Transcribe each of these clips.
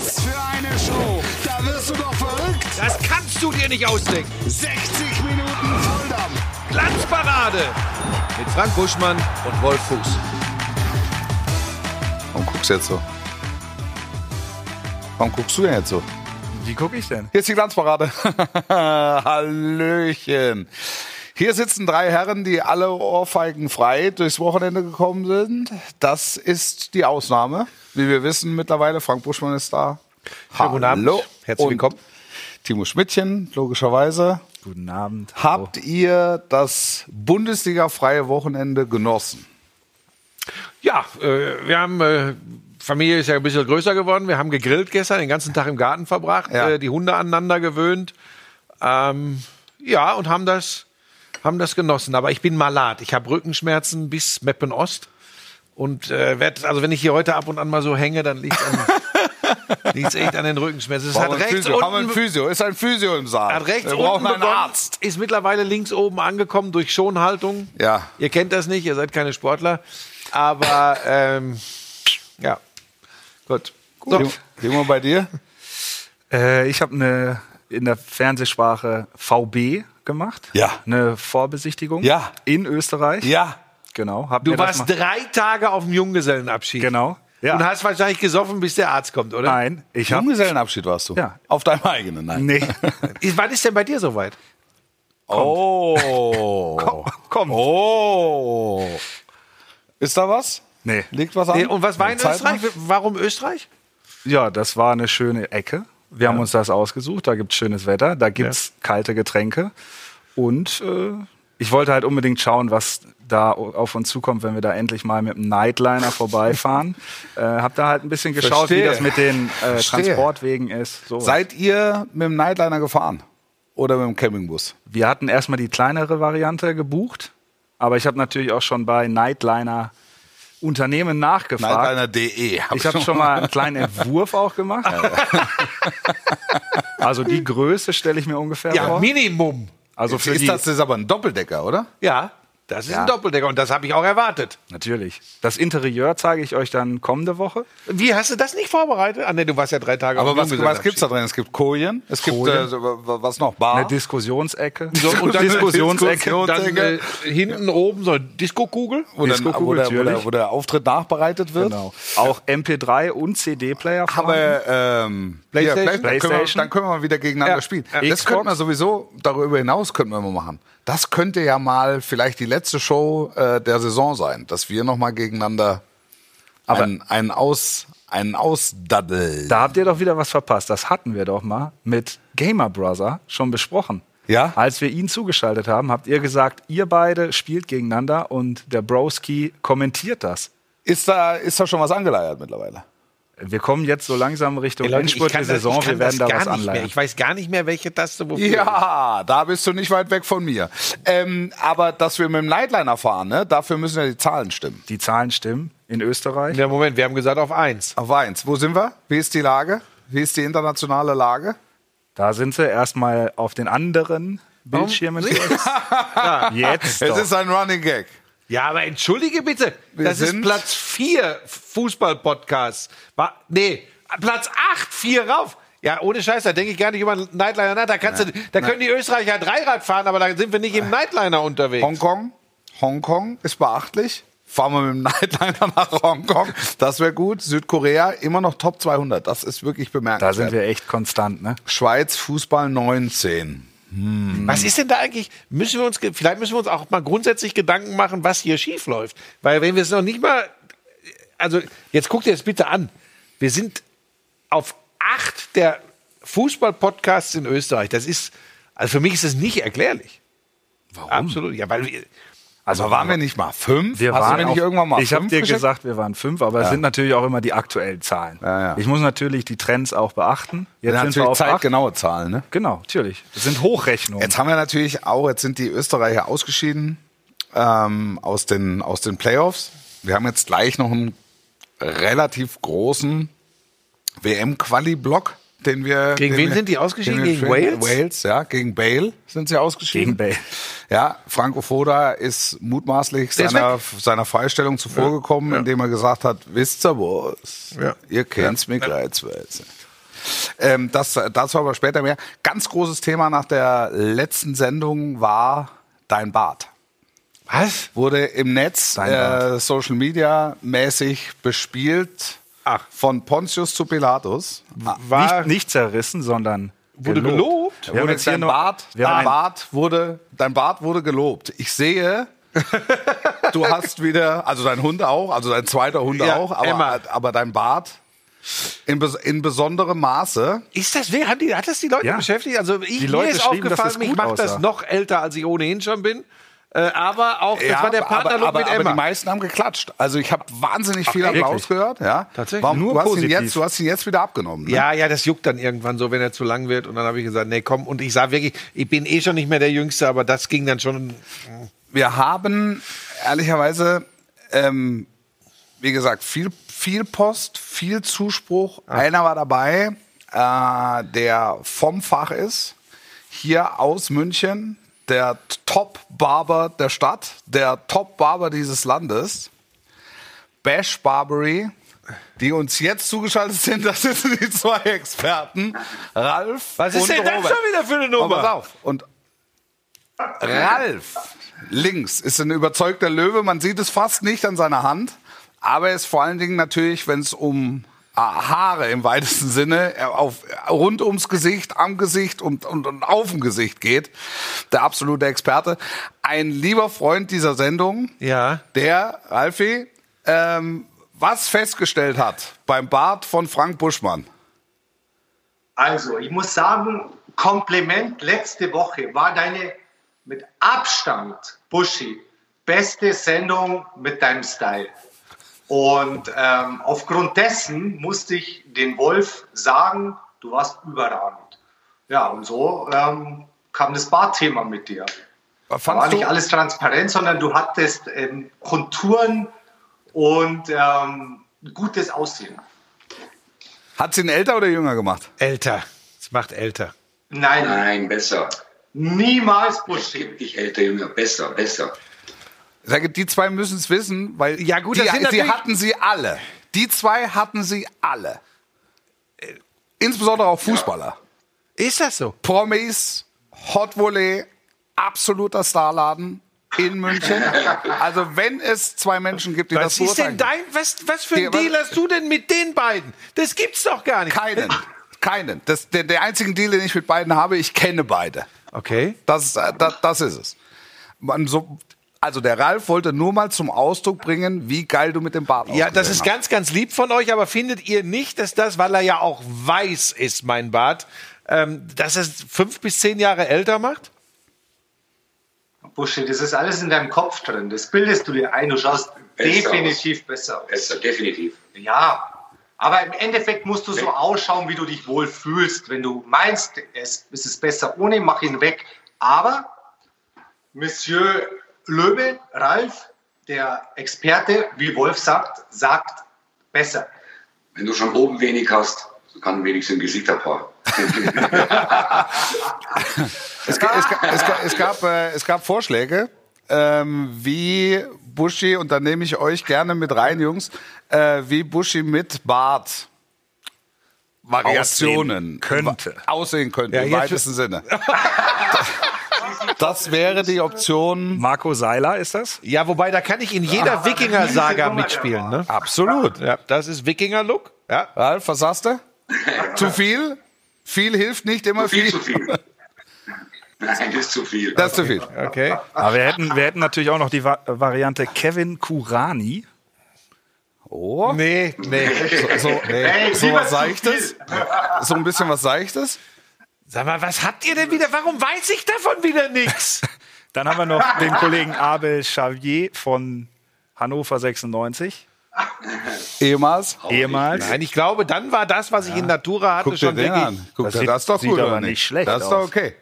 Was für eine Show! Da wirst du doch verrückt! Das kannst du dir nicht ausdenken. 60 Minuten Volldampf! Glanzparade mit Frank Buschmann und Wolf Fuß. Warum guckst du jetzt so? Warum guckst du denn jetzt so? Wie gucke ich denn? Hier ist die Glanzparade. Hallöchen. Hier sitzen drei Herren, die alle ohrfeigenfrei durchs Wochenende gekommen sind. Das ist die Ausnahme. Wie wir wissen mittlerweile, Frank Buschmann ist da. Schönen guten Abend. Herzlich Und willkommen. Timo Schmidtchen, logischerweise. Guten Abend. Habt ihr das Bundesliga-freie Wochenende genossen? Ja, äh, wir haben, äh, Familie ist ja ein bisschen größer geworden. Wir haben gegrillt gestern, den ganzen Tag im Garten verbracht, Ja. äh, die Hunde aneinander gewöhnt. Ähm, ja, und haben das, haben das genossen. Aber ich bin malat. Ich habe Rückenschmerzen bis Meppen Ost. Und äh, werd, also wenn ich hier heute ab und an mal so hänge, dann liegt an, liegt's echt an den Rückenschmerzen. Es hat wir rechts Physio? Haben wir einen unten, Physio? Ist ein Physio im Saal? hat rechts wir brauchen unten einen Arzt. ist mittlerweile links oben angekommen durch Schonhaltung. Ja. Ihr kennt das nicht, ihr seid keine Sportler. Aber ähm, ja, gut. So. Timo, Timo, bei dir? Äh, ich habe eine in der Fernsehsprache VB gemacht. Ja. Eine Vorbesichtigung. Ja. In Österreich. Ja. Genau. Hab Du warst drei Tage auf dem Junggesellenabschied. Genau. Ja. Und hast wahrscheinlich gesoffen, bis der Arzt kommt, oder? Nein, ich habe. Junggesellenabschied warst du? Ja. Auf deinem eigenen, nein. Nee. Wann ist denn bei dir soweit? Oh. Komm. Oh. Ist da was? Nee. Liegt was an? Nee, Und was war in Zeit Österreich? noch? Warum Österreich? Ja, das war eine schöne Ecke. Wir haben uns das ausgesucht. Da gibt's schönes Wetter, da gibt's kalte Getränke. Und äh, ich wollte halt unbedingt schauen, was da auf uns zukommt, wenn wir da endlich mal mit einem Nightliner vorbeifahren. äh, hab da halt ein bisschen geschaut, Verstehe. wie das mit den äh. Transportwegen ist. So. Seid ihr mit dem Nightliner gefahren? Oder mit dem Campingbus? Wir hatten erstmal die kleinere Variante gebucht, aber ich habe natürlich auch schon bei Nightliner Unternehmen nachgefragt. Nightliner.de. hab Ich habe schon mal einen kleinen Entwurf auch gemacht. also die Größe stelle ich mir ungefähr Ja, vor. Minimum. Also für ist die, das ist aber ein Doppeldecker, oder? Ja, das ist Ja. ein Doppeldecker und das habe ich auch erwartet. natürlich. Das Interieur zeige ich euch dann kommende Woche. Wie hast du das nicht vorbereitet? Ah, nee, du warst ja drei Tage Aber auf dem was, was gibt's da drin? Es gibt Kojen, es gibt Kojen. äh, was noch? Bar. Eine Diskussionsecke. So, und dann Diskussionsecke. Dann äh, hinten oben so eine Diskokugel. wo, dann, wo, wo, der, natürlich. wo der Auftritt nachbereitet wird. Genau. Auch MP3 und CD-Player. Aber ähm, PlayStation? ja, Play- Dann, können wir, PlayStation? dann können wir mal wieder gegeneinander Ja. spielen. Ja. Das könnten wir sowieso, darüber hinaus könnten wir mal machen. Das könnte ja mal vielleicht die letzte Show äh, der Saison sein, dass wir noch mal gegeneinander Aber- einen, einen aus einen ausdaddeln. Da habt ihr doch wieder was verpasst. Das hatten wir doch mal mit Gamer Brother schon besprochen. Ja? Als wir ihn zugeschaltet haben, habt ihr gesagt, ihr beide spielt gegeneinander und der Broski kommentiert das. Ist da ist da schon was angeleiert mittlerweile? Wir kommen jetzt so langsam Richtung Ey, Leute, ich Endspurt der das- Saison. Wir werden da was anleiern. Ich weiß gar nicht mehr, welche Taste wofür. Ja, da bist du nicht weit weg von mir. Ähm, aber dass wir mit dem Nightliner fahren, ne, dafür müssen ja die Zahlen stimmen. Die Zahlen stimmen in Österreich. Ja, Moment, wir haben gesagt auf eins. Auf eins. Wo sind wir? Wie ist die Lage? Wie ist die internationale Lage? Da sind sie erstmal auf den anderen Bildschirmen. ja, jetzt Es doch. ist ein Running Gag. Ja, aber entschuldige bitte, Wir das ist sind- Platz vier Fußball-Podcasts. War- Nee, Platz acht, vier rauf. Ja, ohne Scheiß, da denke ich gar nicht über einen Nightliner nach. Da, kannst du, da können die Österreicher Dreirad fahren, aber da sind wir nicht im Nightliner unterwegs. Hongkong. Hongkong ist beachtlich. Fahren wir mit dem Nightliner nach Hongkong. Das wäre gut. Südkorea immer noch Top 200. Das ist wirklich da bemerkenswert. sind wir echt konstant. Ne? Schweiz Fußball 19. Was ist denn da eigentlich? Müssen wir uns, vielleicht müssen wir uns auch mal grundsätzlich Gedanken machen, was hier schief läuft. Weil wenn wir es noch nicht mal, also jetzt guckt ihr es bitte an. Wir sind auf acht der Fußball-Podcasts in Österreich. Das ist, also für mich ist das nicht erklärlich. Warum? Absolut. Ja, weil wir, Also waren wir nicht mal fünf? Wir Hast waren du mir nicht irgendwann mal Ich habe dir geschickt? gesagt, wir waren fünf, aber es sind natürlich auch immer die aktuellen Zahlen. Ja, ja. Ich muss natürlich die Trends auch beachten. Jetzt Ja, sind wir auf zeitgenaue Zahlen. Ne? Genau, natürlich. Das sind Hochrechnungen. Jetzt haben wir natürlich auch, jetzt sind die Österreicher ausgeschieden ähm, aus, den, aus den Playoffs. Wir haben jetzt gleich noch einen relativ großen WM-Quali-Block, den wir. Gegen den wen wir, sind die ausgeschieden? Gegen. Wales? Wales, ja. Gegen Bale sind sie ausgeschieden. Gegen Bale. Ja, Franco Foda ist mutmaßlich Der ist seiner, seiner Freistellung zuvorgekommen, indem er gesagt hat, wisst ihr was? Ja. Ihr kennt's mir Kreuzweise. Ähm, das, dazu aber später mehr. Ganz großes Thema nach der letzten Sendung war dein Bart. Was? Wurde im Netz äh, Social Media mäßig bespielt. Ach. Von Pontius zu Pilatus. War, Nicht, nicht zerrissen, sondern wurde gelobt? Wir haben Wurde jetzt hier dein, noch- Bart, wir dein, ein- Bart wurde, dein Bart wurde gelobt. Ich sehe, du hast wieder, also dein Hund auch, also dein zweiter Hund Ja, auch, aber, aber dein Bart in, in besonderem Maße. Ist das, wer, hat, die, hat das die Leute Ja. beschäftigt? Also ich, Die Leute mir ist aufgefallen, gut macht das noch älter, als ich ohnehin schon bin. Äh, aber auch, das war der aber, Partnerlook aber, mit aber Emma. die meisten haben geklatscht. Also ich habe wahnsinnig viel wirklich? Applaus gehört. Ja. Tatsächlich? Warum, Nur du, hast ihn positiv. jetzt, du hast ihn jetzt wieder abgenommen. Ne? Ja, ja, das juckt dann irgendwann so, wenn er zu lang wird. Und dann habe ich gesagt, nee, komm. Und ich sah wirklich, ich bin eh schon nicht mehr der Jüngste, aber das ging dann schon. Wir haben ehrlicherweise, ähm, wie gesagt, viel, viel Post, viel Zuspruch. Einer war dabei, äh, der vom Fach ist, hier aus München, der Top-Barber der Stadt, der Top-Barber dieses Landes, Bash Barbary, die uns jetzt zugeschaltet sind. Das sind die zwei Experten, Ralf Was ist und denn das Robert. schon wieder für eine Und pass Nummer? auf. Und Ralf links ist ein überzeugter Löwe. Man sieht es fast nicht an seiner Hand. Aber er ist vor allen Dingen natürlich, wenn es um Haare im weitesten Sinne äh, auf, rund ums Gesicht, am Gesicht und, und, und auf dem Gesicht geht, der absolute Experte. Ein lieber Freund dieser Sendung, Ja. der, Ralfi, ähm, was festgestellt hat beim Bart von Frank Buschmann. Also, ich muss sagen, Kompliment letzte Woche war deine mit Abstand, Buschi, beste Sendung mit deinem Style. Und ähm, aufgrund dessen musste ich den Wolf sagen, du warst überragend. Ja, und so ähm, kam das Barthema mit dir. Da war Fandst nicht alles transparent, sondern du hattest ähm, Konturen und ähm, gutes Aussehen. hat sie ihn älter oder jünger gemacht? Älter. Es macht älter. Nein, Nein, besser. niemals Buschi. Ich älter, jünger, besser, besser. Die zwei müssen es wissen, weil Ja, gut, die, natürlich- hatten sie alle. Die zwei hatten sie alle. Äh, Insbesondere auch Fußballer. Ist das so? Promis, Hot Volley, absoluter Starladen in München. Also wenn es zwei Menschen gibt, die Was das ist denn dein, was, was für ein Deal hast du denn mit den beiden? Das gibt's doch gar nicht. Keinen. Keinen. Das, der, der einzige Deal, den ich mit beiden habe, ich kenne beide. Okay. Das, äh, das, das ist es. Man so, also der Ralf wollte nur mal zum Ausdruck bringen, wie geil du mit dem Bart Ja, das ist hast. ganz, ganz lieb von euch, aber findet ihr nicht, dass das, weil er ja auch weiß ist, mein Bart, ähm, dass es fünf bis zehn Jahre älter macht? Buschi, das ist alles in deinem Kopf drin. Das bildest du dir ein. Du schaust Besser definitiv besser aus. Besser, definitiv. Ja, aber im Endeffekt musst du so ausschauen, wie du dich wohl fühlst. Wenn du meinst, es, es ist besser ohne, mach ihn weg. Aber Monsieur Löwe, Ralf, der Experte, wie Wolf sagt, sagt besser. Wenn du schon oben wenig hast, kann wenigstens im Gesicht ein paar. Es, ga- es, es, es, gab, äh, es gab Vorschläge, ähm, wie Buschi, und da nehme ich euch gerne mit rein, Jungs, äh, wie Buschi mit Bart Variationen Aussehen könnte. aussehen könnte, Ja, im weitesten Sinne. Das wäre die Option. Marco Seiler ist das? Ja, wobei, da kann ich in jeder Wikinger-Saga mitspielen. Ne? Absolut. Ja, das ist Wikinger-Look. Ja. Ralf, was sagst du? Zu viel? Viel hilft nicht immer viel viel. zu viel. Nein, das ist zu viel. Das ist zu viel. Okay. Aber wir hätten, wir hätten natürlich auch noch die Va Variante Kevin Kurani. Oh. Nee, nee. So, Hey, so was zu Seichtes? So ein bisschen was Seichtes? Sag mal, was habt ihr denn wieder? Warum weiß ich davon wieder nichts? Dann haben wir noch den Kollegen Abel Xavier von Hannover 96, Ehemals? ehemals. Nein, ich glaube, dann war das, was ich in Natura hatte, Guck dir schon den wirklich. an. Guck Das dir, sieht- das ist doch sieht gut, aber oder nicht schlecht Das ist doch aus. okay.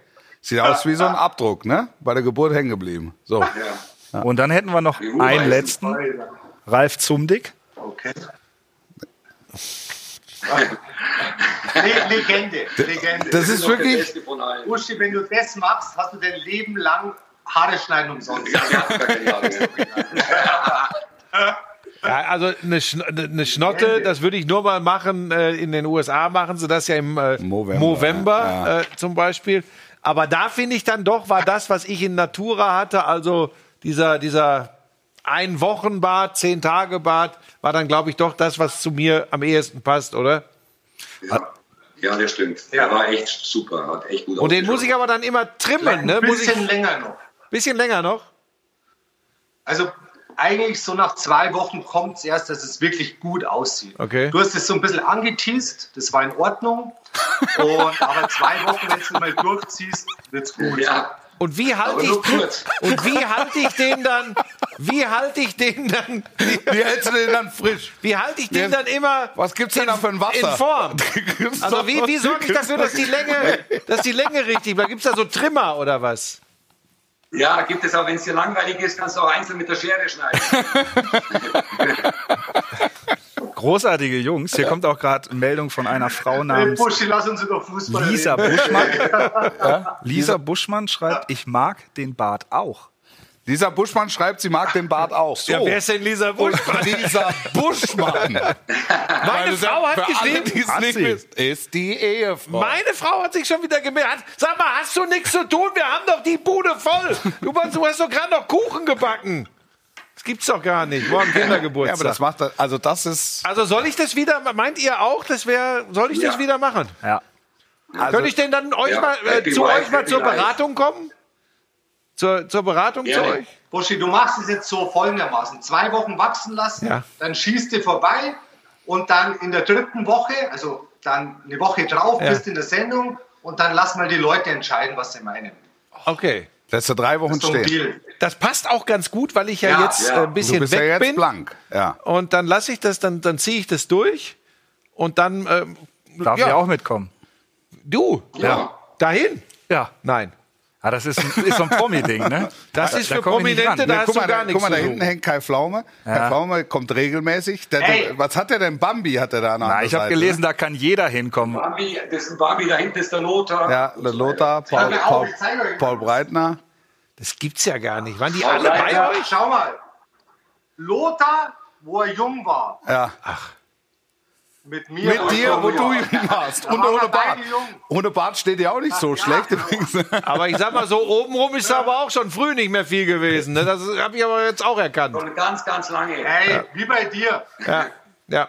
Sieht aus wie so ein Abdruck, ne? Bei der Geburt hängen geblieben. So. Und dann hätten wir noch einen letzten, Ralf Zumdick. Okay. Le Legende, Legende. Das ist wirklich. Uschi, wenn du das machst, hast du dein Leben lang Haare schneiden umsonst. Ja, also eine, Schn eine Schnotte, das würde ich nur mal machen. Äh, in den USA machen sie das ja im äh, Movember, Movember ja. äh, zum Beispiel. Aber da finde ich dann doch, war das, was ich in Natura hatte, also dieser, dieser ein Wochenbad, zehn Tage Bad, war dann, glaube ich, doch das, was zu mir am ehesten passt, oder? Ja, ja das stimmt. Er war echt super, hat echt gut Und den muss ich aber dann immer trimmen, Ein ne? Muss ich bisschen länger noch. bisschen länger noch. Also eigentlich so nach zwei Wochen kommt es erst, dass es wirklich gut aussieht. Okay. Du hast es so ein bisschen angeteased, das war in Ordnung. Und, aber zwei Wochen, wenn du es mal durchziehst, wird's gut. Ja, Und wie halte ich und wie halte ich den dann? Wie halte ich den dann? Wie hältst du den dann frisch? Wie halte ich den dann immer? Was gibt's denn da für ein Wasser? In Form. Also wie, wie sorge ich dafür, dass die Länge, dass die Länge richtig bleibt? Gibt es da so Trimmer oder was? Ja, gibt es auch, wenn es dir langweilig ist, kannst du auch einzeln mit der Schere schneiden. Großartige Jungs. Hier kommt auch gerade Meldung von einer Frau Hey, namens Buschi, lass uns über Fußball Lisa reden. Buschmann. Lisa Buschmann schreibt, ich mag den Bart auch. Dieser Buschmann schreibt, sie mag den Bart auch. So. Ja, wer ist denn Lisa Busch? Dieser Buschmann. Meine Frau hat geschrieben, Hat nicht wissen, ist die Ehefrau. meine Frau hat sich schon wieder gemeldet. Sag mal, hast du nichts zu tun? Wir haben doch die Bude voll. Du, du hast doch gerade noch Kuchen gebacken. Das gibt's doch gar nicht. Morgen ja, Kindergeburtstag. aber das macht, er- also das ist, also soll ich das wieder, meint ihr auch, das wäre, soll ich das Ja. wieder machen? Ja. also, Könnte ich denn dann euch Ja, mal, äh, zu wife, euch mal zur life. Beratung kommen? Zur, zur Beratung zu Gerne. euch? Buschi, du machst es jetzt so folgendermaßen. Zwei Wochen wachsen lassen, Ja. dann schießt du vorbei und dann in der dritten Woche, also dann eine Woche drauf, Ja. bist in der Sendung und dann lass mal die Leute entscheiden, was sie meinen. Okay. Lässt du drei Wochen ein stehen. Das passt auch ganz gut, weil ich ja, Ja, jetzt ja. äh, ein Du bisschen bist weg ja jetzt bin. blank. Ja. Und dann lasse ich das, dann, dann ziehe ich das durch. Und dann, ähm, Darf ja, ich auch mitkommen? du, Ja. dahin? Ja. Nein. Ah, das ist, ist so ein Promi-Ding, ne? Das Da- ist da für nicht Prominente, da Ja, hast guck du mal, gar da, nichts guck mal, da hinten hängt Kai Pflaume. Kai Pflaume kommt regelmäßig. Der, Ey. Was hat der denn? Bambi hat er da an der Na, anderen ich habe gelesen, da kann jeder hinkommen. Bambi, das ist ein Bambi, da hinten ist der Lothar. Ja, der Lothar, Paul, Paul, Paul Breitner. Das gibt's ja gar nicht. Waren die Schau, alle bei Leiter. euch? Schau mal. Lothar, wo er jung war, Ja. Mit mir. Mit dir, wo du warst. Da Und ohne Bart. Ohne Bart steht ja auch nicht so Ja, schlecht genau. übrigens. Aber ich sag mal so, obenrum ist da aber auch schon früh nicht mehr viel gewesen. Ne? Das habe ich aber jetzt auch erkannt. Schon ganz, ganz lange. Hey, wie bei dir. Ja, ja.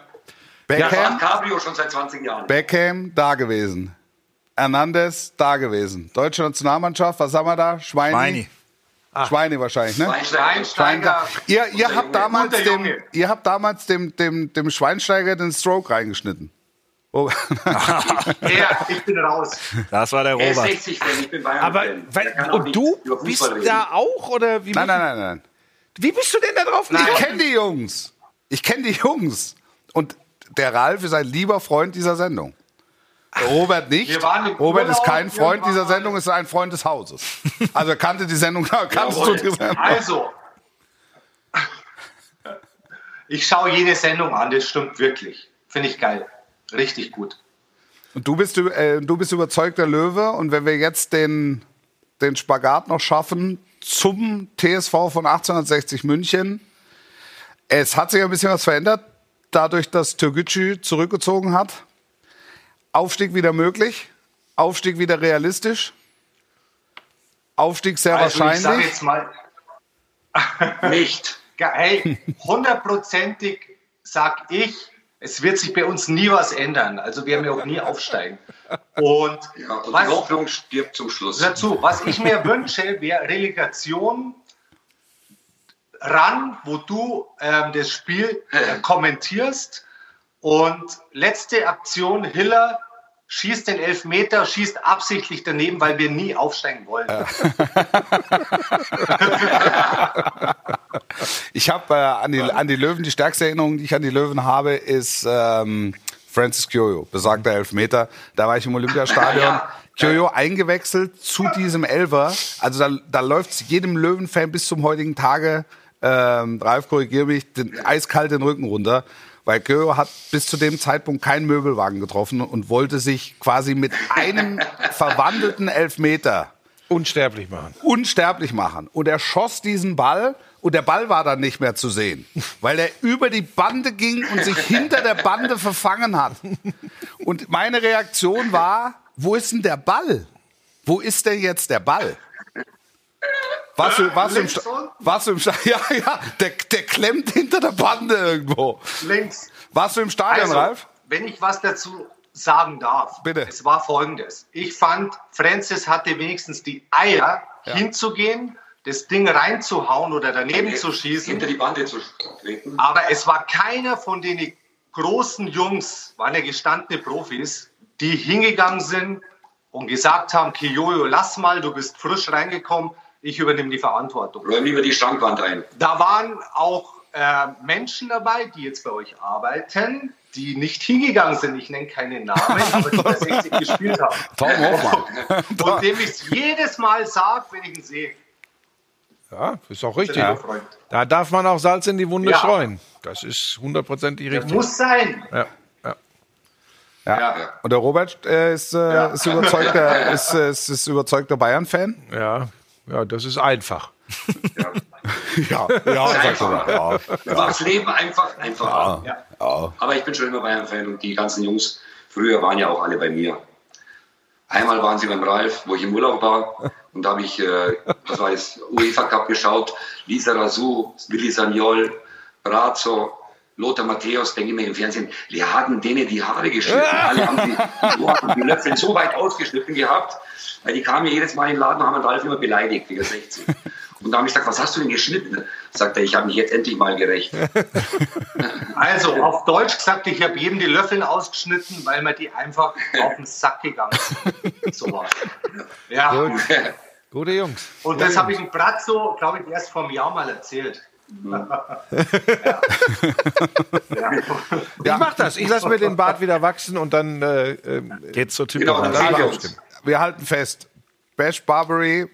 Beckham, Cabrio schon seit 20 Jahren. Beckham, da gewesen. Hernandez, da gewesen. Deutsche Nationalmannschaft, was haben wir da? Schweini? Schweini. Schweini wahrscheinlich, ne? Schweinsteiger. Ihr, ihr, habt damals dem, ihr habt damals dem, dem, dem Schweinsteiger den Stroke reingeschnitten. Oh, Ja, ich bin raus. Das war der Er ist Robert. 60 Fan, ich bin Bayern Aber weil, und du bist reden. da auch oder wie, nein, nein, nein, nein. wie bist du denn da drauf Ich gekommen? kenne die Jungs. Ich kenne die Jungs. Und der Ralf ist ein lieber Freund dieser Sendung. Robert nicht. Robert ist Urlaub kein Freund dieser. Sendung, ist ein Freund des Hauses. Also er kannte die Sendung, kannst du Jawohl. die Sendung. Also, ich schaue jede Sendung an, das stimmt wirklich. Finde ich geil. Richtig gut. Und du bist, äh, du bist überzeugter Löwe und wenn wir jetzt den, den Spagat noch schaffen zum TSV von 1860 München, es hat sich ein bisschen was verändert, dadurch, dass Türkgücü zurückgezogen hat. Aufstieg wieder möglich, Aufstieg wieder realistisch, Aufstieg sehr Also ich sage wahrscheinlich. jetzt mal, Nicht. hey, hundertprozentig sag ich, es wird sich bei uns nie was ändern. Also wir werden ja auch nie aufsteigen. Und Ja, und die was, Hoffnung stirbt zum Schluss. dazu, was ich mir wünsche, wäre Relegation ran, wo du ähm, das Spiel äh, kommentierst und letzte Aktion, Hiller schießt den Elfmeter, schießt absichtlich daneben, weil wir nie aufsteigen wollen. Ich habe äh, an, die, an die Löwen, die stärkste Erinnerung, die ich an die Löwen habe, ist ähm, Francis Kyoyo, besagter Elfmeter. Da war ich im Olympiastadion. Ja. Kyoyo eingewechselt zu diesem Elfer. Also da, da läuft es jedem Löwen-Fan bis zum heutigen Tage, ähm, Ralf, korrigiere mich, den, eiskalt den Rücken runter. Weil Kyoyo hat bis zu dem Zeitpunkt keinen Möbelwagen getroffen und wollte sich quasi mit einem verwandelten Elfmeter Unsterblich machen. unsterblich machen. Und er schoss diesen Ball und der Ball war dann nicht mehr zu sehen, weil er über die Bande ging und sich hinter der Bande verfangen hat. Und meine Reaktion war, wo ist denn der Ball? Wo ist denn jetzt der Ball? Warst du, warst du im, Sta- warst du im Sta- Ja, ja, der, der klemmt hinter der Bande irgendwo. Links. Warst du im Stadion, Also, Ralf? wenn ich was dazu sagen darf. Bitte. Es war folgendes. Ich fand, Francis hatte wenigstens die Eier, hinzugehen, das Ding reinzuhauen oder daneben zu schießen. Hinter die Bande zu treten. Aber es war keiner von den großen Jungs, waren ja gestandene Profis, die hingegangen sind und gesagt haben, Kiyoyo, lass mal, du bist frisch reingekommen, ich übernehme die Verantwortung. Räum lieber die Schrankwand ein. Da waren auch äh, Menschen dabei, die jetzt bei euch arbeiten, die nicht hingegangen sind. Ich nenne keine Namen, aber die bei 60 gespielt haben. Tom Hoffmann. Und dem ich jedes Mal sage, wenn ich ihn sehe. Ja, ist auch Ja. richtig. Freund. Da darf man auch Salz in die Wunde Ja. streuen. Das ist hundertprozentig richtig. Muss sein. Ja, ja. Ja. Und der Robert äh, ist, äh, ist überzeugter, ist, äh, ist, ist überzeugter Bayern-Fan. Ja, ja, das ist einfach. Ja, ja, sagt er. Ja, War das Leben einfach, einfach. Ja. Aber ich bin schon immer Bayern-Fan und die ganzen Jungs früher waren ja auch alle bei mir. Einmal waren sie beim Ralf, wo ich im Urlaub war. Und da habe ich, äh, was war das, UEFA Cup geschaut. Lisa Razou, Willi Sagnol, Brazzo, Lothar Matthäus, denke ich mir im Fernsehen, die hatten denen die Haare geschnitten. Alle haben die, die, die Löffel so weit ausgeschnitten gehabt, weil die kamen ja jedes Mal in den Laden und haben den Ralf immer beleidigt, wie er 60. Und da habe ich gesagt, was hast du denn geschnitten? Sagt er, ich habe mich jetzt endlich mal gerecht. Also auf Deutsch gesagt, ich habe jedem die Löffel ausgeschnitten, weil mir die einfach auf den Sack gegangen sind. So war Ja. Gute Jungs. Und das habe ich in Brazzo, glaube ich, erst vor einem Jahr mal erzählt. Ich mach das. Ich lasse mir den Bart wieder wachsen und dann äh, ähm, Geht zur Genau, dann sehen wir abstimmen. uns. Wir halten fest, Bash Barbary,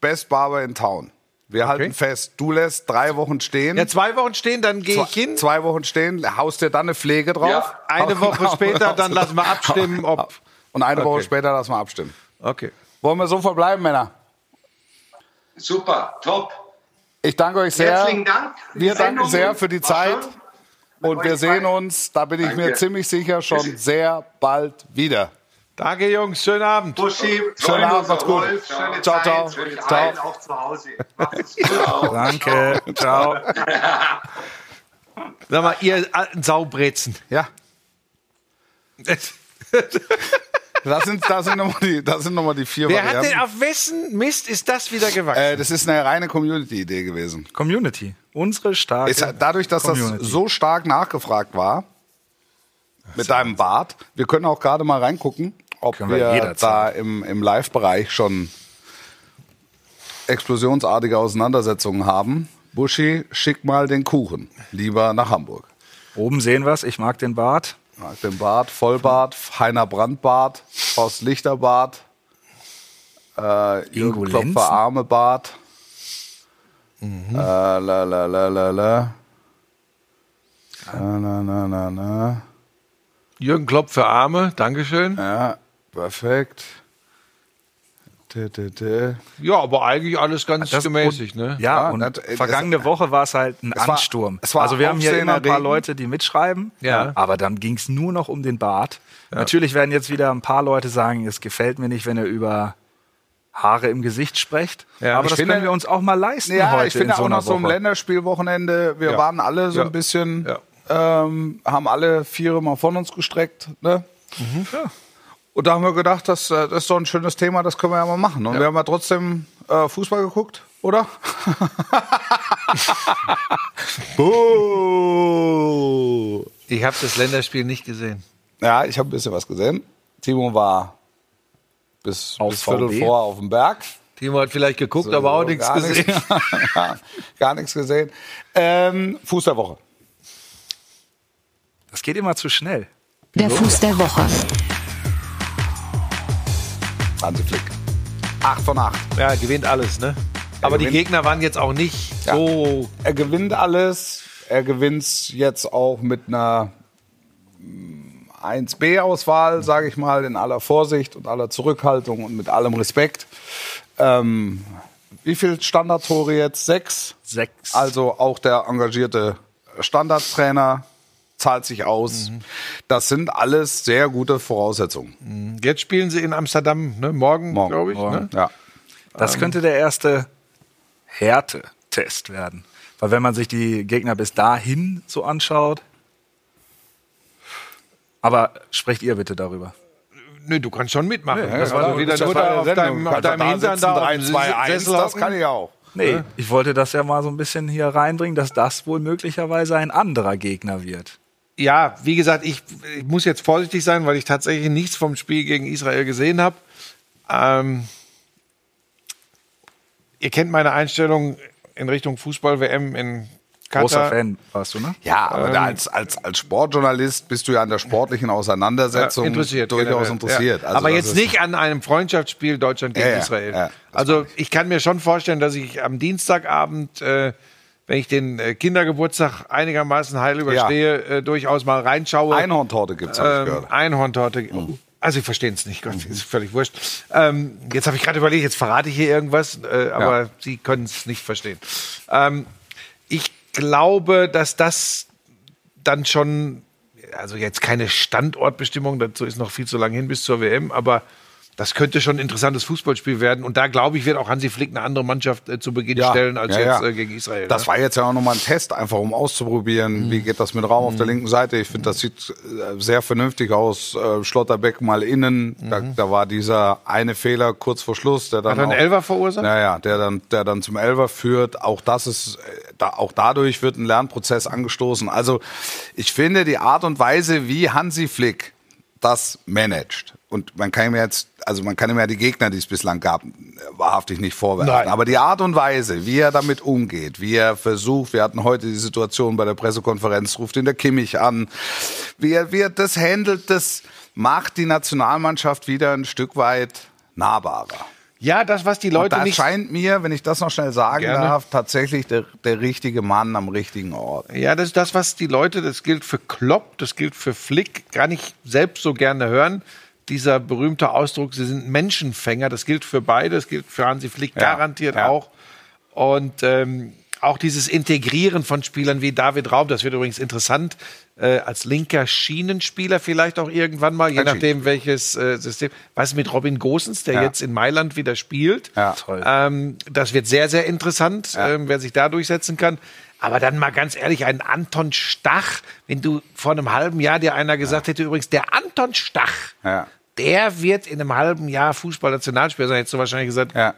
Best Barber in Town. Wir halten fest, du lässt drei Wochen stehen. ja, zwei Wochen stehen, dann gehe ich hin. Zwei Wochen stehen, haust dir dann eine Pflege drauf. Ja. Eine Woche später, dann lassen wir abstimmen, ob. Und eine Woche Okay. später lassen wir abstimmen. Okay. Wollen wir so verbleiben, Männer? Super, top. Ich danke euch sehr. Herzlichen Dank. Wir danken Sendung. sehr für die War Zeit. Und wir sehen beiden. uns, da bin ich mir Danke. ziemlich sicher, schon sehr bald wieder. Danke, Jungs. Schönen Abend. Buschi, Schönen Abend, macht's gut. Schöne Ciao, ciao. Zeit. Euch Ciao. allen auch zu Hause. Macht's gut. Danke. Ciao. Sag mal, ihr alten Saubrezen. Ja, das sind, das sind nochmal die, das sind noch mal die vier Wer hat Varianten. denn, auf wessen Mist ist das wieder gewachsen? Äh, das ist eine reine Community-Idee gewesen. Community. Unsere starke Es, dadurch, dass Community. das so stark nachgefragt war, mit deinem Bart, wir können auch gerade mal reingucken, ob Können wir wir, da im, im Live-Bereich schon explosionsartige Auseinandersetzungen haben. Buschi, schick mal den Kuchen. Lieber nach Hamburg. Oben sehen wir es. Ich mag den Bart. Mag den Bart, Vollbart, Heiner Brandbart, Horst Lichterbart, äh, Jürgen Klopfer? Arme Bart. Äh, la la la la la. Na, na, na, na, na. Jürgen Klopp für Arme. Dankeschön. Ja, perfekt. Ja, aber eigentlich alles ganz Das- gemäßig, ne? Ja, Ja, und das- vergangene Woche war es halt ein war- Ansturm. es war also wir haben hier immer ein paar. Leute, die mitschreiben, Ja. aber dann ging es nur noch um den Bart. Natürlich werden jetzt wieder ein paar Leute sagen, es gefällt mir nicht, wenn ihr über Haare im Gesicht sprecht. Ja, aber das finde- können wir uns auch mal leisten Ja, heute ich finde in so auch nach so einem Woche. Länderspielwochenende, wir Ja. waren alle so Ja. ein bisschen, Ja. ähm, haben alle Viere mal von uns gestreckt. Ne? Mhm. Ja. Und da haben wir gedacht, das, äh, das ist doch ein schönes Thema, das können wir ja mal machen. Und wir haben ja trotzdem äh, Fußball geguckt, oder? Buh. Ich habe das Länderspiel nicht gesehen. Ja, ich habe ein bisschen was gesehen. Timo war bis, Auf bis Viertel VW. vor auf dem Berg. Timo hat vielleicht geguckt, aber auch nichts gar gesehen. ja, gar nichts gesehen. Ähm, Fuß der Woche. Das geht immer zu schnell. Der Fuß der Woche. Hansi Flick. Acht von acht. Ja, gewinnt alles, ne? Aber die gewinnt. Gegner waren jetzt auch nicht Ja. so. Er gewinnt alles. Er gewinnt jetzt auch mit einer mm, 1B-Auswahl, sage ich mal, in aller Vorsicht und aller Zurückhaltung und mit allem Respekt. Ähm, wie viel Standardtore jetzt? Sechs? Sechs. Also auch der engagierte Standardtrainer zahlt sich aus. Das sind alles sehr gute Voraussetzungen. Jetzt spielen sie in Amsterdam, ne? morgen, Morgen. glaube ich. Ne? Ja. Das könnte der erste Härtetest werden. Weil wenn man sich die Gegner bis dahin so anschaut. Aber sprecht ihr bitte darüber. Nö, du kannst schon mitmachen. Ja, das klar, war wieder das nur war auf deinem, auf du deinem Hintern da auf 3, dem 2, 1, Sessel das kann ich auch. Nee, ich wollte das ja mal so ein bisschen hier reinbringen, dass das wohl möglicherweise ein anderer Gegner wird. Ja, wie gesagt, ich, ich muss jetzt vorsichtig sein, weil ich tatsächlich nichts vom Spiel gegen Israel gesehen habe. Ähm, ihr kennt meine Einstellung in Richtung Fußball-WM in Großer Katar. Fan warst du, ne? Ja, aber Ähm, da als, als, als Sportjournalist bist du ja an der sportlichen Auseinandersetzung Ja, interessiert, durchaus generell. interessiert. Ja. Also Aber jetzt nicht an einem Freundschaftsspiel Deutschland gegen Ja, Israel. also ich kann mir schon vorstellen, dass ich am Dienstagabend, äh, wenn ich den äh, Kindergeburtstag einigermaßen heil überstehe, äh, durchaus mal reinschaue. Einhorntorte gibt's, hab ich ähm, gehört. Einhorntorte. Also ich verstehe es nicht, Gott, ist völlig wurscht. Ähm, jetzt habe ich gerade überlegt, jetzt verrate ich hier irgendwas, äh, aber Ja. Sie können es nicht verstehen. Ähm, ich glaube, dass das dann schon, also jetzt keine Standortbestimmung, dazu ist noch viel zu lang hin bis zur WM, aber das könnte schon ein interessantes Fußballspiel werden. Und da glaube ich, wird auch Hansi Flick eine andere Mannschaft äh, zu Beginn stellen als ja, jetzt ja. Äh, gegen Israel. Das ne? war jetzt ja auch nochmal ein Test, einfach um auszuprobieren, wie geht das mit Raum auf der linken Seite. Ich finde, das sieht äh, sehr vernünftig aus. Äh, Schlotterbeck mal innen, da, da war dieser eine Fehler kurz vor Schluss, der dann Hat er einen auch, Elfer verursacht? Naja, der dann, der dann zum Elfer führt. Auch das ist, äh, da, auch dadurch wird ein Lernprozess angestoßen. Also ich finde die Art und Weise, wie Hansi Flick das managt. Und man kann ihm jetzt, also man kann ihm ja die Gegner, die es bislang gab, wahrhaftig nicht vorwerfen. Nein. Aber die Art und Weise, wie er damit umgeht, wie er versucht, wir hatten heute die Situation bei der Pressekonferenz, ruft ihn der Kimmich an, wie er, wie er das handelt, das macht die Nationalmannschaft wieder ein Stück weit nahbarer. ja, das, was die Und Leute da nicht scheint mir, wenn ich das noch schnell sagen Gerne. darf, tatsächlich der, der richtige Mann am richtigen Ort. Ja, das ist das, was die Leute, das gilt für Klopp, das gilt für Flick, gar nicht selbst so gerne hören. Dieser berühmte Ausdruck, sie sind Menschenfänger, das gilt für beide, das gilt für Hansi Flick Ja, garantiert ja. auch. Und ähm, auch dieses Integrieren von Spielern wie David Raum, das wird übrigens interessant, äh, als linker Schienenspieler vielleicht auch irgendwann mal, je nachdem welches äh, System. Was mit Robin Gosens, der Ja. jetzt in Mailand wieder spielt? Ja. Toll. Ähm, das wird sehr, sehr interessant, Ja. ähm, wer sich da durchsetzen kann. Aber dann mal ganz ehrlich, ein Anton Stach, wenn du vor einem halben Jahr dir einer gesagt hätte, übrigens, der Anton Stach, Ja. Der wird in einem halben Jahr Fußball-Nationalspieler sein, hättest du wahrscheinlich gesagt, Ja.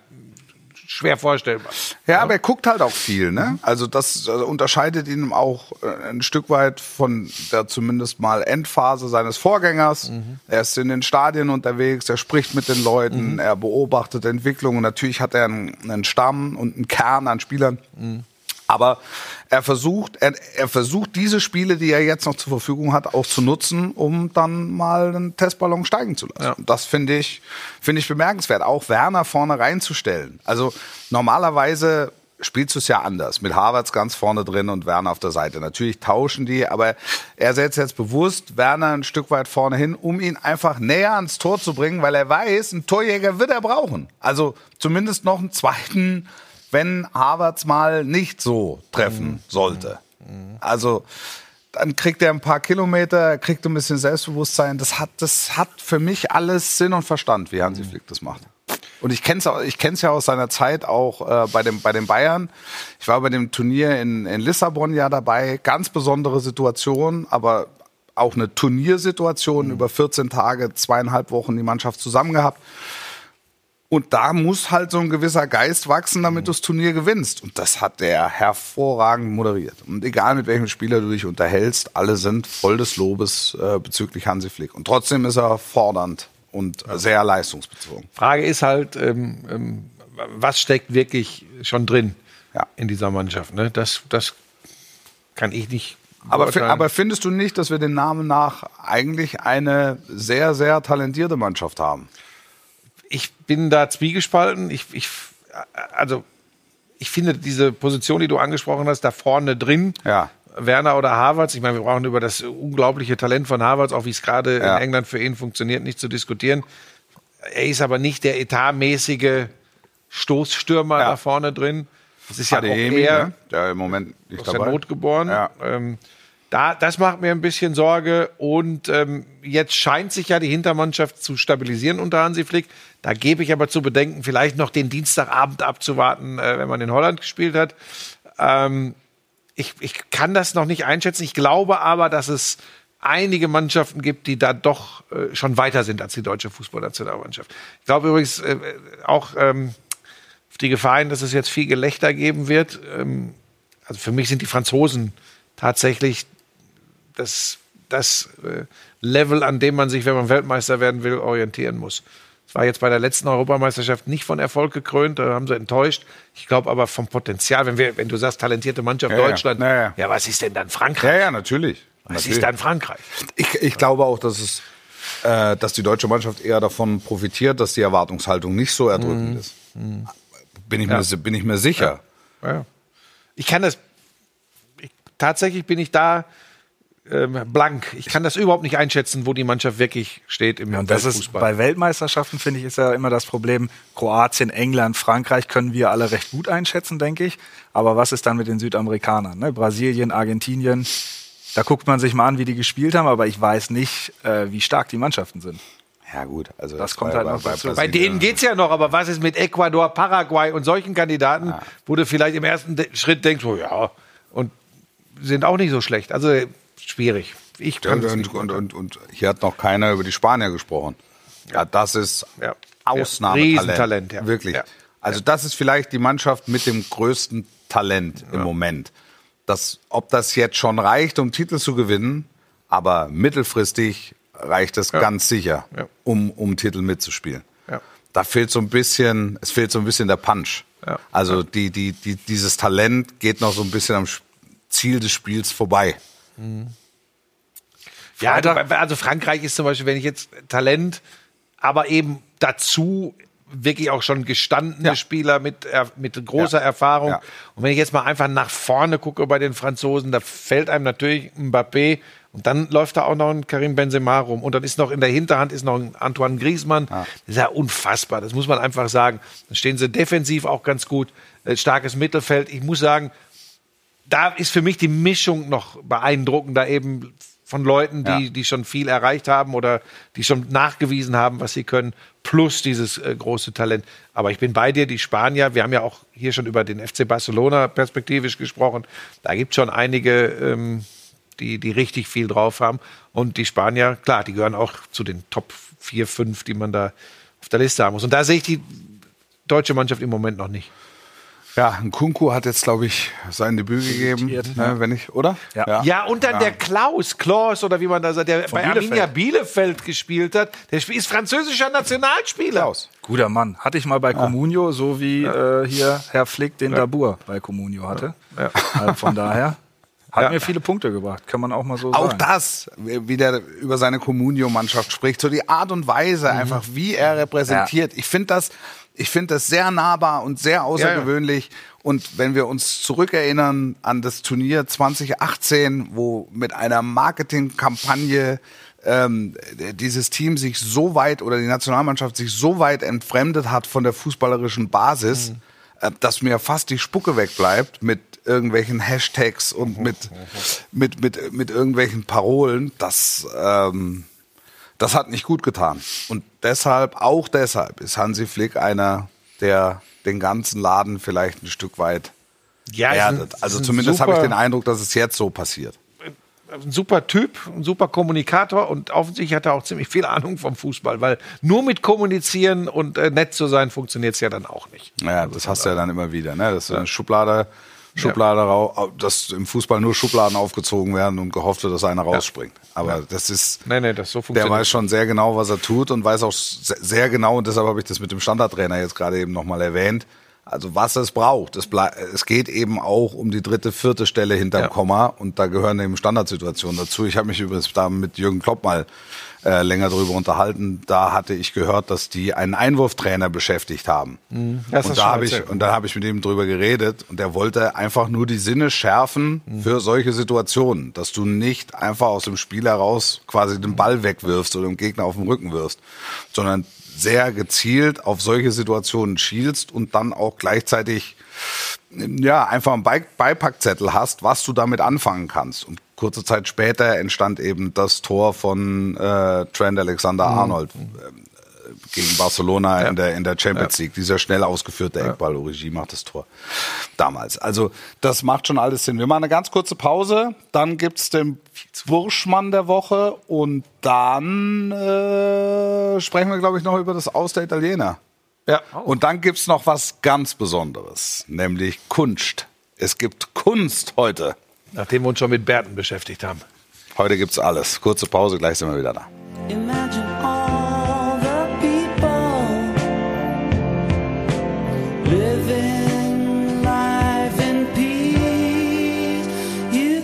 schwer vorstellbar. Ja, aber er guckt halt auch viel, ne? Also das äh, unterscheidet ihn auch äh, ein Stück weit von der zumindest mal Endphase seines Vorgängers. Er ist in den Stadien unterwegs, er spricht mit den Leuten, er beobachtet Entwicklungen. Natürlich hat er einen, einen Stamm und einen Kern an Spielern. Aber er versucht, er, er versucht diese Spiele, die er jetzt noch zur Verfügung hat, auch zu nutzen, um dann mal einen Testballon steigen zu lassen. Ja. Das finde ich, finde ich bemerkenswert. Auch Werner vorne reinzustellen. Also normalerweise spielst du es ja anders. Mit Havertz ganz vorne drin und Werner auf der Seite. Natürlich tauschen die, aber er setzt jetzt bewusst Werner ein Stück weit vorne hin, um ihn einfach näher ans Tor zu bringen, weil er weiß, ein Torjäger wird er brauchen. Also zumindest noch einen zweiten, wenn Havertz mal nicht so treffen sollte. Also dann kriegt er ein paar Kilometer, er kriegt ein bisschen Selbstbewusstsein. Das hat, das hat für mich alles Sinn und Verstand, wie Hansi Flick das macht. Und ich kenne es ich kenn's ja aus seiner Zeit auch äh, bei, dem, bei den Bayern. Ich war bei dem Turnier in, in Lissabon ja dabei. Ganz besondere Situation, aber auch eine Turniersituation über 14 Tage, zweieinhalb Wochen die Mannschaft zusammen gehabt. Und da muss halt so ein gewisser Geist wachsen, damit du das Turnier gewinnst. Und das hat der hervorragend moderiert. Und egal mit welchem Spieler du dich unterhältst, alle sind voll des Lobes äh, bezüglich Hansi Flick. Und trotzdem ist er fordernd und sehr leistungsbezogen. Frage ist halt, ähm, ähm, was steckt wirklich schon drin Ja. in dieser Mannschaft? Ne? Das, das kann ich nicht. Aber, aber findest du nicht, dass wir den Namen nach eigentlich eine sehr, sehr talentierte Mannschaft haben? Ich bin da zwiegespalten. Ich, ich, also, ich finde diese Position, die du angesprochen hast, da vorne drin, Ja. Werner oder Havertz. Ich meine, wir brauchen über das unglaubliche Talent von Havertz, auch wie es gerade Ja. in England für ihn funktioniert, nicht zu diskutieren. Er ist aber nicht der etatmäßige Stoßstürmer Ja. da vorne drin. Das ist ja auch Adeyemi, eher ne? der im Moment nicht aus der dabei. Not geboren. Ja. Ähm, da, das macht mir ein bisschen Sorge. Und ähm, jetzt scheint sich ja die Hintermannschaft zu stabilisieren unter Hansi Flick. Da gebe ich aber zu bedenken, vielleicht noch den Dienstagabend abzuwarten, äh, wenn man in Holland gespielt hat. Ähm, ich, ich kann das noch nicht einschätzen. Ich glaube aber, dass es einige Mannschaften gibt, die da doch äh, schon weiter sind als die deutsche Fußballnationalmannschaft. Ich glaube übrigens äh, auch ähm, auf die Gefahr hin, dass es jetzt viel Gelächter geben wird. Ähm, also für mich sind die Franzosen tatsächlich das, das äh, Level, an dem man sich, wenn man Weltmeister werden will, orientieren muss. Es war jetzt bei der letzten Europameisterschaft nicht von Erfolg gekrönt, da haben sie enttäuscht. Ich glaube aber vom Potenzial, wenn, wir, wenn du sagst, talentierte Mannschaft Ja. Deutschland, Ja, ja. ja, was ist denn dann Frankreich? Ja, ja, natürlich. was natürlich. ist dann Frankreich? Ich, ich glaube auch, dass es, äh, dass die deutsche Mannschaft eher davon profitiert, dass die Erwartungshaltung nicht so erdrückend ist. Bin ich, mir, bin ich mir sicher. Ja. Ich kann das, ich, tatsächlich bin ich da ähm, blank. Ich kann das überhaupt nicht einschätzen, wo die Mannschaft wirklich steht im Ja, und das ist bei Weltmeisterschaften, finde ich, ist ja immer das Problem. Kroatien, England, Frankreich können wir alle recht gut einschätzen, denke ich. Aber was ist dann mit den Südamerikanern? Ne? Brasilien, Argentinien. Da guckt man sich mal an, wie die gespielt haben, aber ich weiß nicht, äh, wie stark die Mannschaften sind. Ja, gut. Also Das kommt halt noch dazu. Bei denen geht's ja noch, aber was ist mit Ecuador, Paraguay und solchen Kandidaten, wo du vielleicht im ersten De Schritt denkst, oh ja, und sind auch nicht so schlecht. Also schwierig. Ich kann Und, das und, und, und, und hier hat noch keiner über die Spanier gesprochen. Ja, das ist Ja. Ausnahmetalent. Riesentalent, ja. Wirklich. Ja. Also das ist vielleicht die Mannschaft mit dem größten Talent im Moment. Das, ob das jetzt schon reicht, um Titel zu gewinnen, aber mittelfristig reicht es ganz sicher, Ja. um, um Titel mitzuspielen. Ja. Da fehlt so ein bisschen, es fehlt so ein bisschen der Punch. Ja. Also die, die, die, dieses Talent geht noch so ein bisschen am Ziel des Spiels vorbei. Ja, du, also Frankreich ist zum Beispiel, wenn ich jetzt Talent, aber eben dazu wirklich auch schon gestandene Ja. Spieler mit, mit großer Ja. Erfahrung. Ja. Und wenn ich jetzt mal einfach nach vorne gucke bei den Franzosen, da fällt einem natürlich Mbappé und dann läuft da auch noch ein Karim Benzema rum und dann ist noch in der Hinterhand ist noch ein Antoine Griezmann. Das ist ja unfassbar, das muss man einfach sagen. Dann stehen sie defensiv auch ganz gut, äh, starkes Mittelfeld. Ich muss sagen, da ist für mich die Mischung noch beeindruckender eben von Leuten, die, Ja. die schon viel erreicht haben oder die schon nachgewiesen haben, was sie können, plus dieses äh, große Talent. Aber ich bin bei dir, die Spanier, wir haben ja auch hier schon über den FC Barcelona perspektivisch gesprochen. Da gibt es schon einige, ähm, die, die richtig viel drauf haben. Und die Spanier, klar, die gehören auch zu den Top 4, 5, die man da auf der Liste haben muss. Und da sehe ich die deutsche Mannschaft im Moment noch nicht. Ja, ein Kunku hat jetzt, glaube ich, sein Debüt gegeben, ne, wenn ich, oder? Ja. Ja, und dann der Klaus, Klaus oder wie man da sagt, der bei Bielefeld. Arminia Bielefeld gespielt hat, der ist französischer Nationalspieler. Klaus. Guter Mann. Hatte ich mal bei Comunio, so wie äh, hier Herr Flick den Dabur bei Comunio hatte. Also von daher hat mir viele Punkte gebracht. Kann man auch mal so Auch sagen. das, wie der über seine Communio-Mannschaft spricht, so die Art und Weise einfach, wie er repräsentiert. Ich finde das, ich finde das sehr nahbar und sehr außergewöhnlich. Und wenn wir uns zurückerinnern an das Turnier 2018, wo mit einer Marketingkampagne ähm, dieses Team sich so weit oder die Nationalmannschaft sich so weit entfremdet hat von der fußballerischen Basis, äh, dass mir fast die Spucke wegbleibt mit irgendwelchen Hashtags und mit, mit, mit, mit irgendwelchen Parolen. Das, ähm, das hat nicht gut getan. Und deshalb, auch deshalb, ist Hansi Flick einer, der den ganzen Laden vielleicht ein Stück weit Ja, ein- erdet. Also ein zumindest habe ich den Eindruck, dass es jetzt so passiert. ein super Typ, ein super Kommunikator und offensichtlich hat er auch ziemlich viel Ahnung vom Fußball, weil nur mit kommunizieren und äh, nett zu sein funktioniert es ja dann auch nicht. Ja, das hast du ja dann immer wieder, ne? Dass du eine Schublade, Schublade rau- dass im Fußball nur Schubladen aufgezogen werden und gehofft wird, dass einer rausspringt. Aber das ist, Nee, nee, das so der weiß schon sehr genau, was er tut und weiß auch se- sehr genau, und deshalb habe ich das mit dem Standardtrainer jetzt gerade eben nochmal erwähnt, also was es braucht. Es, es geht eben auch um die dritte, vierte Stelle hinterm Ja. Komma und da gehören eben Standardsituationen dazu. Ich habe mich übrigens da mit Jürgen Klopp mal äh, länger darüber unterhalten. Da hatte ich gehört, dass die einen Einwurftrainer beschäftigt haben. Mhm. Und da habe ich und da habe ich mit ihm drüber geredet und er wollte einfach nur die Sinne schärfen Mhm. für solche Situationen, dass du nicht einfach aus dem Spiel heraus quasi den Ball wegwirfst oder dem Gegner auf den Rücken wirfst, sondern sehr gezielt auf solche Situationen schielst und dann auch gleichzeitig ja, einfach einen Be Beipackzettel hast, was du damit anfangen kannst. Und kurze Zeit später entstand eben das Tor von äh, Trent Alexander-Arnold ähm, gegen Barcelona in, der, in der Champions League. Dieser schnell ausgeführte Eckball, Origi macht das Tor damals. Also das macht schon alles Sinn. Wir machen eine ganz kurze Pause, dann gibt's den Wurschmann der Woche und dann äh, sprechen wir, glaube ich, noch über das Aus der Italiener. Ja. Und dann gibt's noch was ganz Besonderes, nämlich Kunst. Es gibt Kunst heute. Nachdem wir uns schon mit Bärten beschäftigt haben. Heute gibt's alles. Kurze Pause, gleich sind wir wieder da. Imagine all the people living life in peace. You.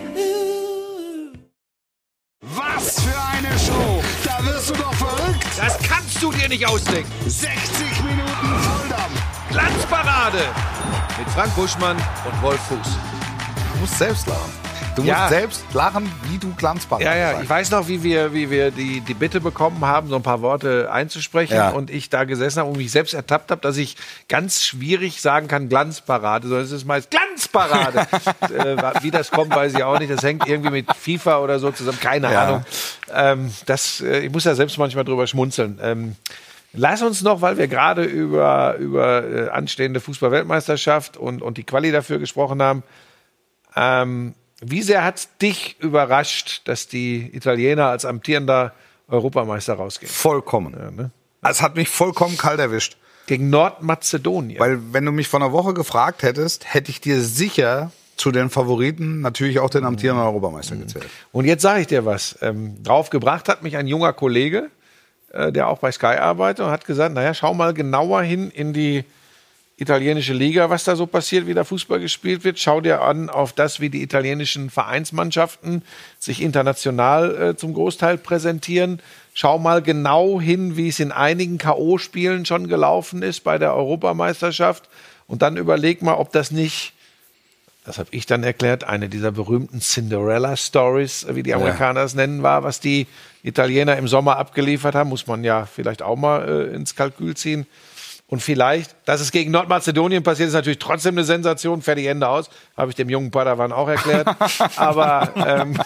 Was für eine Show. Da wirst du doch verrückt. Das kannst du dir nicht ausdenken. 60 Minuten Volldampf. Glanzparade mit Frank Buschmann und Wolf Fuß. Du musst selbst lachen. Du Ja. musst selbst lachen, wie du Glanzbach Ja, ja, ich weiß noch, wie wir, wie wir die, die Bitte bekommen haben, so ein paar Worte einzusprechen Ja. und ich da gesessen habe und mich selbst ertappt habe, dass ich ganz schwierig sagen kann Glanzparade, sondern es ist meist Glanzparade. äh, wie das kommt, weiß ich auch nicht. Das hängt irgendwie mit FIFA oder so zusammen, keine Ja. Ahnung. Ähm, das, äh, ich muss ja selbst manchmal drüber schmunzeln. Ähm, Lass uns noch, weil wir gerade über, über äh, anstehende Fußball-Weltmeisterschaft und, und die Quali dafür gesprochen haben, ähm, wie sehr hat dich überrascht, dass die Italiener als amtierender Europameister rausgehen? Vollkommen. Ja, ne? Es hat mich vollkommen kalt erwischt. Gegen Nordmazedonien. Weil wenn du mich vor einer Woche gefragt hättest, hätte ich dir sicher zu den Favoriten natürlich auch den amtierenden Europameister gezählt. Und jetzt sage ich dir was. Ähm, draufgebracht hat mich ein junger Kollege, äh, der auch bei Sky arbeitet, und hat gesagt: Naja, schau mal genauer hin in die italienische Liga, was da so passiert, wie da Fußball gespielt wird. Schau dir an auf das, wie die italienischen Vereinsmannschaften sich international äh, zum Großteil präsentieren. Schau mal genau hin, wie es in einigen K.O.-Spielen schon gelaufen ist bei der Europameisterschaft. Und dann überleg mal, ob das nicht das habe ich dann erklärt, eine dieser berühmten Cinderella-Stories, wie die Amerikaner es nennen, war, was die Italiener im Sommer abgeliefert haben, muss man ja vielleicht auch mal äh, ins Kalkül ziehen. Und vielleicht, dass es gegen Nordmazedonien passiert, ist natürlich trotzdem eine Sensation. Fertig, Ende aus. Habe ich dem jungen Padawan auch erklärt. aber ähm,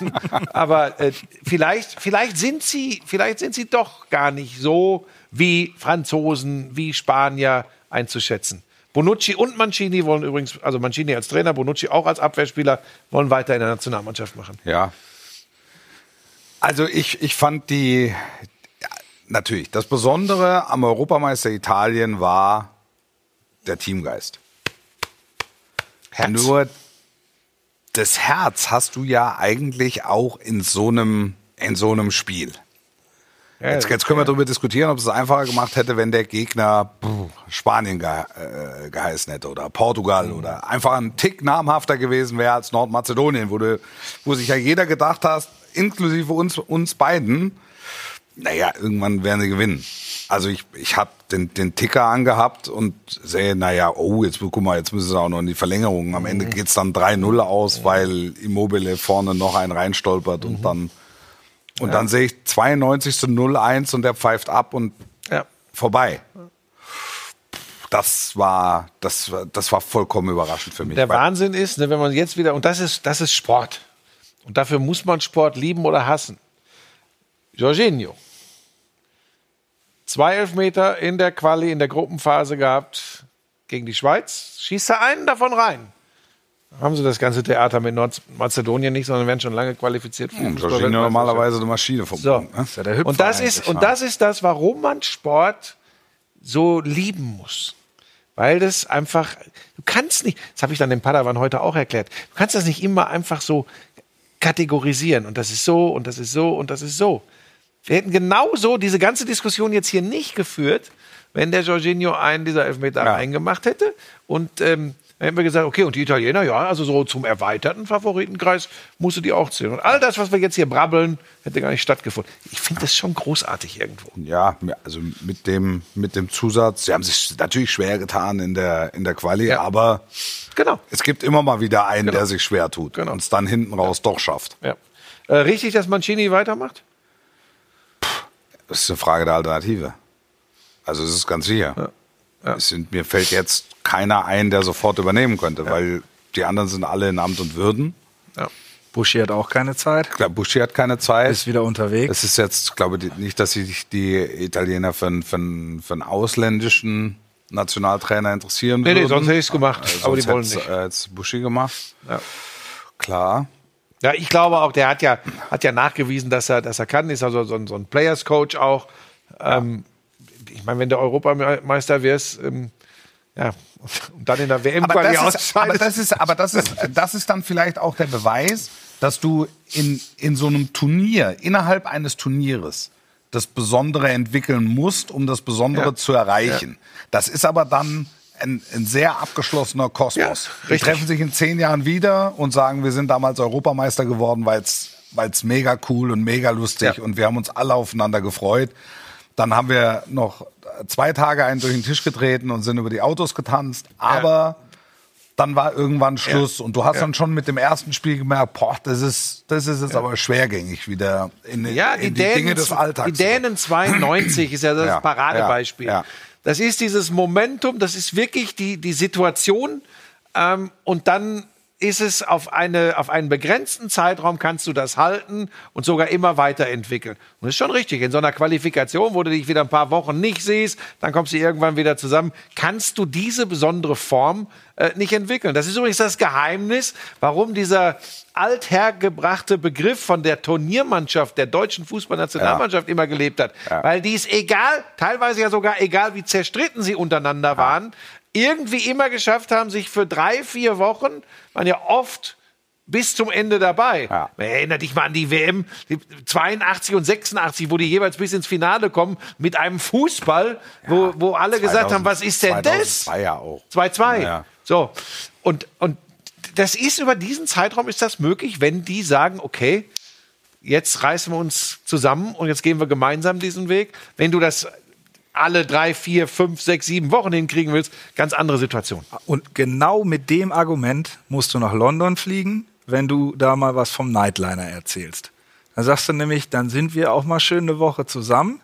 aber äh, vielleicht, vielleicht, sind sie, vielleicht sind sie doch gar nicht so wie Franzosen, wie Spanier einzuschätzen. Bonucci und Mancini wollen übrigens, also Mancini als Trainer, Bonucci auch als Abwehrspieler, wollen weiter in der Nationalmannschaft machen. Ja. Also ich, ich fand die, natürlich, das Besondere am Europameister Italien war der Teamgeist. Nur das Herz hast du ja eigentlich auch in so einem, in so einem Spiel. Jetzt, jetzt können wir darüber diskutieren, ob es einfacher gemacht hätte, wenn der Gegner Spanien ge äh, geheißen hätte oder Portugal oder einfach ein Tick namhafter gewesen wäre als Nordmazedonien, wo, du, wo sich ja jeder gedacht hat, inklusive uns, uns beiden, naja, irgendwann werden sie gewinnen. Also ich, ich habe den, den Ticker angehabt und sehe, naja, oh, jetzt guck mal, jetzt müssen sie auch noch in die Verlängerung. Am Ende geht's dann 3-0 aus, weil Immobile vorne noch einen reinstolpert und dann und dann sehe ich 92 zu 0-1 und der pfeift ab und Ja. vorbei. Das war, das, war- das war vollkommen überraschend für mich. Der Wahnsinn ist, ne, wenn man jetzt wieder, und das ist, das ist Sport. Und dafür muss man Sport lieben oder hassen. Jorginho. Zwei Elfmeter in der Quali, in der Gruppenphase gehabt gegen die Schweiz. Schießt er einen davon rein. Haben sie das ganze Theater mit Nordmazedonien nicht, sondern werden schon lange qualifiziert. Hm, Jorginho Fußball-Weltmeisterschaft. normalerweise eine Maschine vom So. Bund, ne? ja der Hüpfer Und das, ist, und das ist das, warum man Sport so lieben muss. Weil das einfach, du kannst nicht, das habe ich dann dem Padawan heute auch erklärt, du kannst das nicht immer einfach so kategorisieren und das ist so und das ist so und das ist so. Wir hätten genauso diese ganze Diskussion jetzt hier nicht geführt, wenn der Jorginho einen dieser Elfmeter Ja. eingemacht hätte. Und ähm, Dann hätten wir gesagt, okay, und die Italiener, ja, also so zum erweiterten Favoritenkreis musst du die auch zählen. Und all das, was wir jetzt hier brabbeln, hätte gar nicht stattgefunden. Ich finde das schon großartig irgendwo. Ja, also mit dem, mit dem Zusatz, sie haben sich natürlich schwer getan in der, in der Quali, Ja. aber Genau. es gibt immer mal wieder einen, Genau. der sich schwer tut Genau. und es dann hinten raus doch schafft. Ja. Äh, richtig, dass Mancini weitermacht? Das ist eine Frage der Alternative. Also es ist ganz sicher. Es sind, mir fällt jetzt keiner ein, der sofort übernehmen könnte, weil die anderen sind alle in Amt und Würden. Ja. Buschi hat auch keine Zeit. Klar, Buschi hat keine Zeit. Ist wieder unterwegs. Es ist jetzt, glaube ich, nicht, dass sich die Italiener für, einen- für, einen- für einen ausländischen Nationaltrainer interessieren Nee, nee, würden. sonst hätte ich es gemacht. Äh, aber die wollen nicht. Äh, jetzt Buschi gemacht. Ja. Klar. Ja, ich glaube auch, der hat ja, hat ja nachgewiesen, dass er, dass er kann, ist also so ein, so ein Players Coach auch. Ähm, ich meine, wenn du Europameister wirst, ähm, ja, und dann in der WM Aber quasi das, ist, aber das ist, aber das ist, das ist dann vielleicht auch der Beweis, dass du in, in so einem Turnier, innerhalb eines Turnieres, das Besondere entwickeln musst, um das Besondere Ja. zu erreichen. Das ist aber dann ein, ein sehr abgeschlossener Kosmos. Ja, Die treffen sich in zehn Jahren wieder und sagen, wir sind damals Europameister geworden, weil es mega cool und mega lustig Ja. und wir haben uns alle aufeinander gefreut. Dann haben wir noch zwei Tage einen durch den Tisch getreten und sind über die Autos getanzt. Aber dann war irgendwann Schluss und du hast dann schon mit dem ersten Spiel gemerkt, boah, das ist, das ist jetzt aber schwergängig wieder in, Ja, in die, Dänen, Dinge des Alltags. Die Dänen 92 ist ja das Ja, Paradebeispiel. Das ist dieses Momentum, das ist wirklich die, die Situation. Ähm, und dann ist es auf, eine, auf einen begrenzten Zeitraum kannst du das halten und sogar immer weiterentwickeln. Und das ist schon richtig. In so einer Qualifikation, wo du dich wieder ein paar Wochen nicht siehst, dann kommst du irgendwann wieder zusammen, kannst du diese besondere Form äh, nicht entwickeln. Das ist übrigens das Geheimnis, warum dieser althergebrachte Begriff von der Turniermannschaft der deutschen Fußballnationalmannschaft immer gelebt hat. Weil die ist egal, teilweise ja sogar egal, wie zerstritten sie untereinander waren, irgendwie immer geschafft haben, sich für drei, vier Wochen, waren ja oft bis zum Ende dabei. Ja. Erinner dich mal an die WM die 82 und 86, wo die jeweils bis ins Finale kommen mit einem Fußball, wo, wo alle gesagt haben, was ist denn das? 2002 ja auch. 2-2. Ja. So. Und, und das ist über diesen Zeitraum ist das möglich, wenn die sagen, okay, jetzt reißen wir uns zusammen und jetzt gehen wir gemeinsam diesen Weg. Wenn du das alle drei, vier, fünf, sechs, sieben Wochen hinkriegen willst, ganz andere Situation. Und genau mit dem Argument musst du nach London fliegen, wenn du da mal was vom Nightliner erzählst. Dann sagst du nämlich, dann sind wir auch mal schön eine Woche zusammen.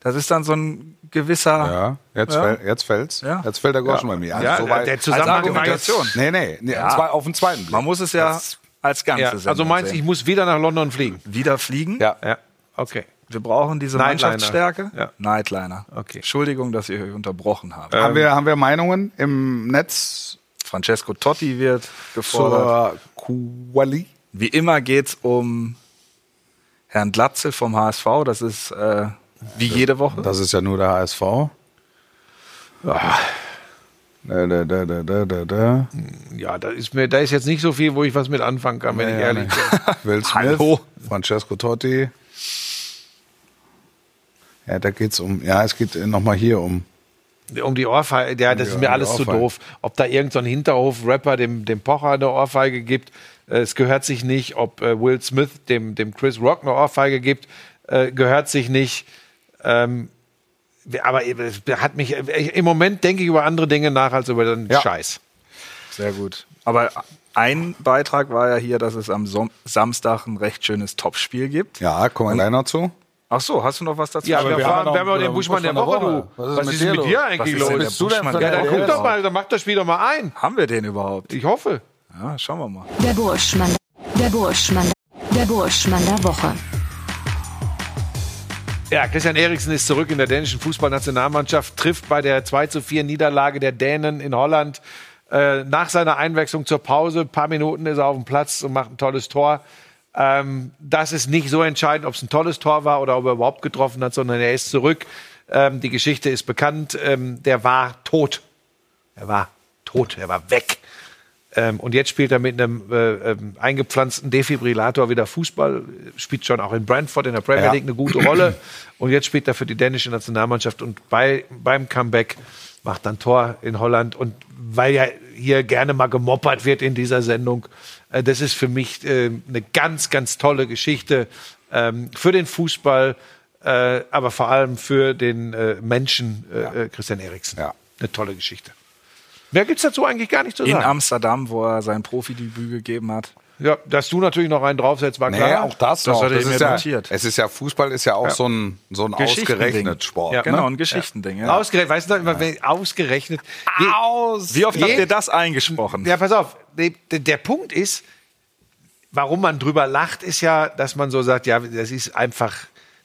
Das ist dann so ein gewisser. Ja, jetzt, Ja. Fäll, jetzt fällt's. Ja. Jetzt fällt der Groschen bei mir. Also Ja, so weit- der Zusammenhang als Argumentation. Nee, nee, nee zwei, auf den zweiten Blick. Man muss es ja Das- als Ganze Ja, also meinst du, ich muss wieder nach London fliegen? wieder fliegen? Ja. Ja, okay. Wir brauchen diese Nightliner. Mannschaftsstärke. Ja. Nightliner. Okay. Entschuldigung, dass ich euch unterbrochen habe. haben, wir, haben wir Meinungen im Netz Francesco Totti wird gefordert. zur Quali? Wie immer geht's um Herrn Glatzel vom HSV. Das ist äh, wie jede Woche. Das ist ja nur der HSV. Da, da, da, da, da, da, da. Ja, da ist mir, da ist jetzt nicht so viel, wo ich was mit anfangen kann, wenn ich Ja, ehrlich nee. bin. Will Smith, Hallo. Francesco Totti. Ja, da geht's um, ja, es geht nochmal hier um. Um die Ohrfeige, ja, das die- ist mir um alles zu doof. Ob da irgendein so ein Hinterhof-Rapper dem, dem Pocher eine Ohrfeige gibt, äh, es gehört sich nicht. Ob äh, Will Smith dem, dem Chris Rock eine Ohrfeige gibt, äh, gehört sich nicht. Ähm, aber es hat mich, im Moment denke ich über andere Dinge nach als über den Ja. Scheiß. Sehr gut. Aber ein Beitrag war ja hier, dass es am Som Samstag ein recht schönes Topspiel gibt. Ja, kommen wir gleich noch zu. Ach so, hast du noch was dazu? Ja, aber wir, wir haben noch- wir haben auch wir den Buschmann der Woche, du. Woche. Was ist mit dir eigentlich Was los? bist du denn Ja, dann guck der doch mal, dann mach das Spiel doch mal ein. Haben wir den überhaupt? Ich hoffe. Ja, schauen wir mal. Der Burschmann. Der Burschmann. Der Burschmann der Woche. Ja, Christian Eriksen ist zurück in der dänischen Fußballnationalmannschaft, trifft bei der 2 zu 4 Niederlage der Dänen in Holland. Äh, nach seiner Einwechslung zur Pause, ein paar Minuten ist er auf dem Platz und macht ein tolles Tor. Ähm, das ist nicht so entscheidend, ob es ein tolles Tor war oder ob er überhaupt getroffen hat, sondern er ist zurück. Ähm, die Geschichte ist bekannt. Ähm, der war tot. Er war tot, er war weg. Ähm, und jetzt spielt er mit einem äh, ähm, eingepflanzten Defibrillator wieder Fußball, spielt schon auch in Brentford in der Premier Ja. League eine gute Rolle. Und jetzt spielt er für die dänische Nationalmannschaft und bei, beim Comeback macht dann Tor in Holland. Und weil ja hier gerne mal gemoppert wird in dieser Sendung. Äh, das ist für mich äh, eine ganz, ganz tolle Geschichte ähm, für den Fußball, äh, aber vor allem für den äh, Menschen äh, äh, Christian Eriksen. Ja. Eine tolle Geschichte. Mehr gibt's dazu eigentlich gar nicht zu In sagen. Amsterdam, wo er sein Profidebüt gegeben hat. Ja, dass du natürlich noch einen draufsetzt, war Nee, klar. auch das, Das noch. Das ist ja, notiert. es ist ja, Fußball ist ja auch so ein, so ein ausgerechnet Sport. Ja, ne? Genau, ein Geschichtending. Ja. Ausgerechnet, weißt du noch immer, wenn- ausgerechnet. Wie- Aus. Wie oft habt ihr das eingesprochen? Ja, pass auf. Der, der Punkt ist, warum man drüber lacht, ist ja, dass man so sagt, ja, das ist einfach,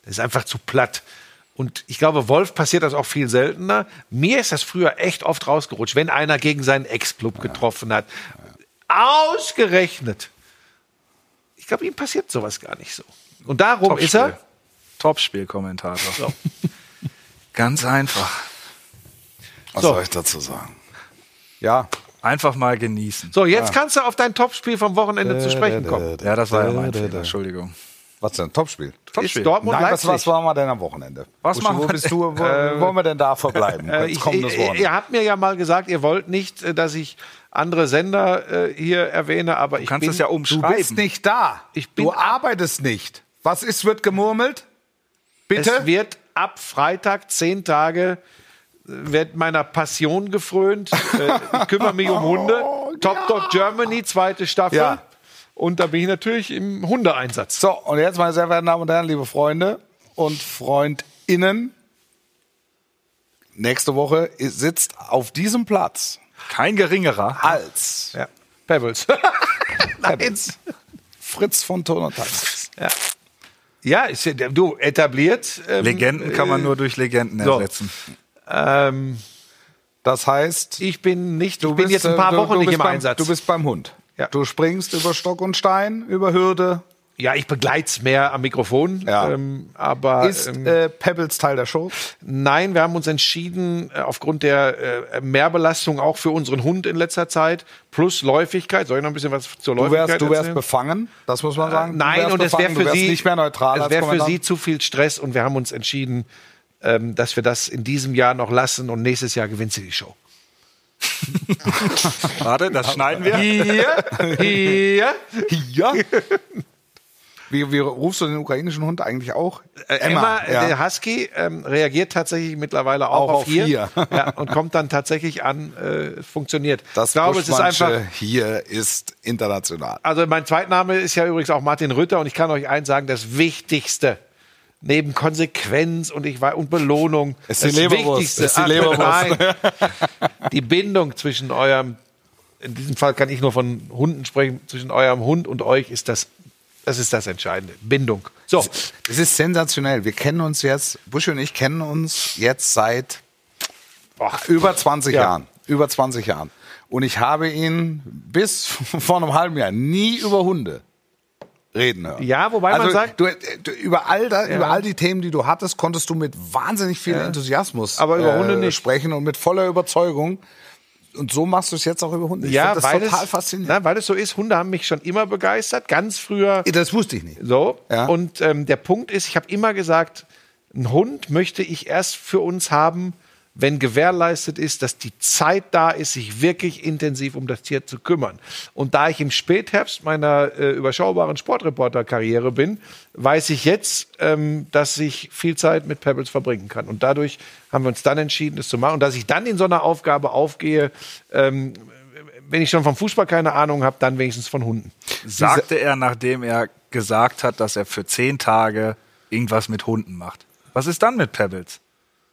das ist einfach zu platt. Und ich glaube, Wolf passiert das auch viel seltener. Mir ist das früher echt oft rausgerutscht, wenn einer gegen seinen Ex-Club getroffen hat. Ausgerechnet. Ich glaube, ihm passiert sowas gar nicht so. Und darum ist er. Topspiel-Kommentator. So. Ganz einfach. Was So. soll ich dazu sagen? Ja. Einfach mal genießen. So, jetzt kannst du auf dein Topspiel vom Wochenende zu sprechen kommen. Ja, das war ja mein Fehler. Entschuldigung. Was denn? Topspiel? Ist Dortmund Nein, was, Leipzig. was waren wir denn am Wochenende? Was Buschi, machen wo wir bist du? Wo, wollen wir denn da verbleiben? Äh, ich, kommendes ihr, habt mir ja mal gesagt, ihr wollt nicht, äh, dass ich andere Sender äh, hier erwähne, aber Du ich kannst bin, es ja Du umschreiben. bist nicht da. Ich bin du arbeitest nicht. Was ist, wird gemurmelt? Bitte? Es wird ab Freitag zehn Tage äh, wird meiner Passion gefrönt. Äh, ich kümmere mich um Hunde. Top Dog Germany, zweite Staffel. Oh, Ja. Und da bin ich natürlich im Hundeeinsatz. So, und jetzt, meine sehr verehrten Damen und Herren, liebe Freunde und FreundInnen, nächste Woche sitzt auf diesem Platz Kein geringerer. als Ja. Pebbles. Pebbles. Fritz von Ton und Tanz. ja, ist ja, du etabliert. ähm, Legenden kann man nur durch Legenden so. ersetzen. Ähm, Das heißt, ich bin nicht. du ich bin bist, jetzt ein paar äh, du, Wochen du nicht im beim, Einsatz. Du bist beim Hund. Ja. Du springst über Stock und Stein, über Hürde. ja, ich begleite mehr am Mikrofon. Ja. Ähm, aber Ist ähm, äh, Pebbles Teil der Show? Nein, wir haben uns entschieden, äh, aufgrund der äh, Mehrbelastung auch für unseren Hund in letzter Zeit, plus Läufigkeit. Soll ich noch ein bisschen was zur Du Läufigkeit wärst, du wärst erzählen? befangen, das muss man sagen. Du Nein, und es wäre für Sie nicht mehr neutral Es wäre für. Sie zu viel Stress und wir haben uns entschieden, ähm, dass wir das in diesem Jahr noch lassen und nächstes Jahr gewinnt sie die Show. Warte, das schneiden wir. Hier, hier. Ja. Wie, wie rufst du den ukrainischen Hund eigentlich auch? Äh, Emma, äh, ja. der Husky, ähm, reagiert tatsächlich mittlerweile auch, Auch auf hier, hier. ja, und kommt dann tatsächlich an, äh, funktioniert. Das ich glaube, es ist einfach, hier ist international. Also mein Zweitname ist ja übrigens auch Martin Rütter und ich kann euch eins sagen, das Wichtigste neben Konsequenz und ich war und Belohnung, Ist die das Leberwurst, Wichtigste, ist die Ach, nein, die Bindung zwischen eurem, in diesem Fall kann ich nur von Hunden sprechen, zwischen eurem Hund und euch ist das, das ist das Entscheidende, Bindung. So, Es ist sensationell. Wir kennen uns jetzt, Buschi und ich kennen uns jetzt seit boah, über 20 Ja. Jahren. Über 20 Jahren. Und ich habe ihn bis vor einem halben Jahr nie über Hunde reden hören. Ja, wobei also man sagt- du, du, über, all da, über all die Themen, die du hattest, konntest du mit wahnsinnig viel Enthusiasmus äh, Aber über Hunde nicht. sprechen und mit voller Überzeugung. Und so machst du es jetzt auch über Hunde. Ich ja, das weil total es, faszinierend. Na, weil es so ist, Hunde haben mich schon immer begeistert, ganz früher das wusste ich nicht. So. Ja. Und ähm, der Punkt ist, ich habe immer gesagt, einen Hund möchte ich erst für uns haben, wenn gewährleistet ist, dass die Zeit da ist, sich wirklich intensiv um das Tier zu kümmern. Und da ich im Spätherbst meiner äh, überschaubaren Sportreporter-Karriere bin, weiß ich jetzt, ähm, dass ich viel Zeit mit Pebbles verbringen kann. Und dadurch haben wir uns dann entschieden, das zu machen. Und dass ich dann in so einer Aufgabe aufgehe, ähm, wenn ich schon vom Fußball keine Ahnung habe, dann wenigstens von Hunden. Sagte er, nachdem er gesagt hat, dass er für zehn Tage irgendwas mit Hunden macht. Was ist dann mit Pebbles?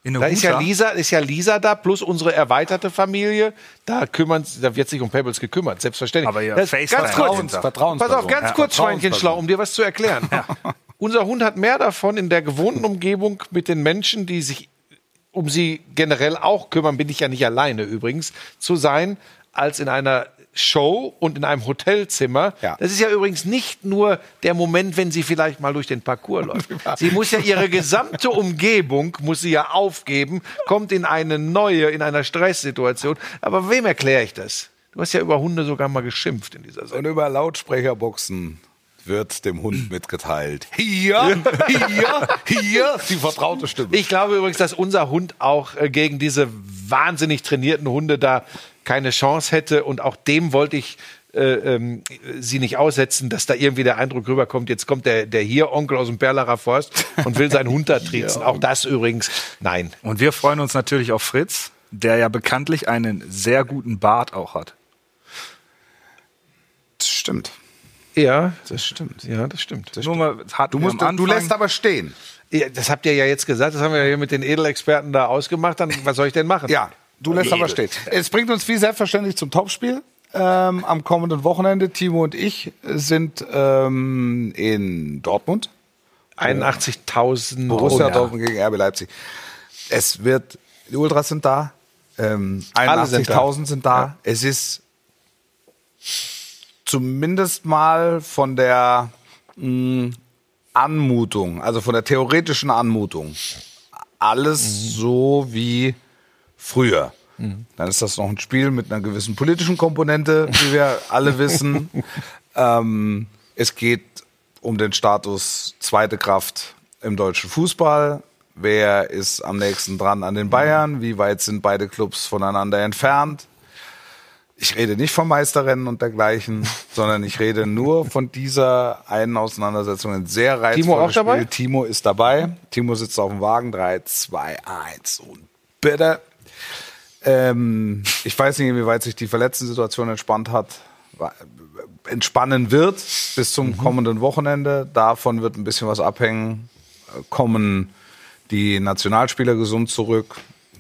In Da ist ja? Lisa, ist ja Lisa da plus unsere erweiterte Familie. Da kümmern, da wird sich um Pebbles gekümmert, selbstverständlich. Aber ja, Das- FaceTime ganz kurz, Vertrauens- pass auf, ganz Ja, kurz, Vertrauensperson. Schweinchenschlau, um dir was zu erklären. Unser Hund hat mehr davon in der gewohnten Umgebung mit den Menschen, die sich um sie generell auch kümmern, bin ich ja nicht alleine übrigens, zu sein, als in einer Show und in einem Hotelzimmer. Ja. Das ist ja übrigens nicht nur der Moment, wenn sie vielleicht mal durch den Parcours läuft. Sie muss ja ihre gesamte Umgebung, muss sie ja aufgeben, kommt in eine neue, in einer Stresssituation. Aber wem erkläre ich das? Du hast ja über Hunde sogar mal geschimpft in dieser Sendung. Und über Lautsprecherboxen wird dem Hund mitgeteilt. Hier, hier, hier, die vertraute Stimme. Ich glaube übrigens, dass unser Hund auch äh, gegen diese wahnsinnig trainierten Hunde da keine Chance hätte und auch dem wollte ich äh, ähm, sie nicht aussetzen, dass da irgendwie der Eindruck rüberkommt, jetzt kommt der, der hier Onkel aus dem Perlacher Forst und will seinen Hund da triezen. Auch das übrigens, nein. Und wir freuen uns natürlich auf Fritz, der ja bekanntlich einen sehr guten Bart auch hat. Das stimmt. Ja, Das stimmt. ja, das stimmt. Nur mal, Du, musst, du lässt aber stehen. Ja, das habt ihr ja jetzt gesagt, das haben wir ja hier mit den Edelexperten da ausgemacht. Dann, was soll ich denn machen? Ja, du lässt aber stehen. Es bringt uns wie selbstverständlich zum Topspiel. Ähm, am kommenden Wochenende. Timo und ich sind ähm, in Dortmund. 81.000 Borussia Oh, ja. Dortmund gegen RB Leipzig. Es wird, die Ultras sind da, ähm, Alle sind 81.000 sind da. Es ist zumindest mal von der mh, Anmutung, also von der theoretischen Anmutung, alles so wie früher. Dann ist das noch ein Spiel mit einer gewissen politischen Komponente, wie wir alle wissen. ähm, es geht um den Status zweite Kraft im deutschen Fußball. Wer ist am nächsten dran an den Bayern? Wie weit sind beide Clubs voneinander entfernt? Ich rede nicht vom Meisterrennen und dergleichen, sondern ich rede nur von dieser einen Auseinandersetzung. Ein sehr reizvolles Timo auch Spiel. dabei? Timo ist dabei. Timo sitzt auf dem Wagen. 3, 2, 1 und bitte. Ähm, ich weiß nicht, inwieweit sich die Verletzten-Situation entspannt hat, entspannen wird bis zum kommenden Wochenende. Davon wird ein bisschen was abhängen. Kommen die Nationalspieler gesund zurück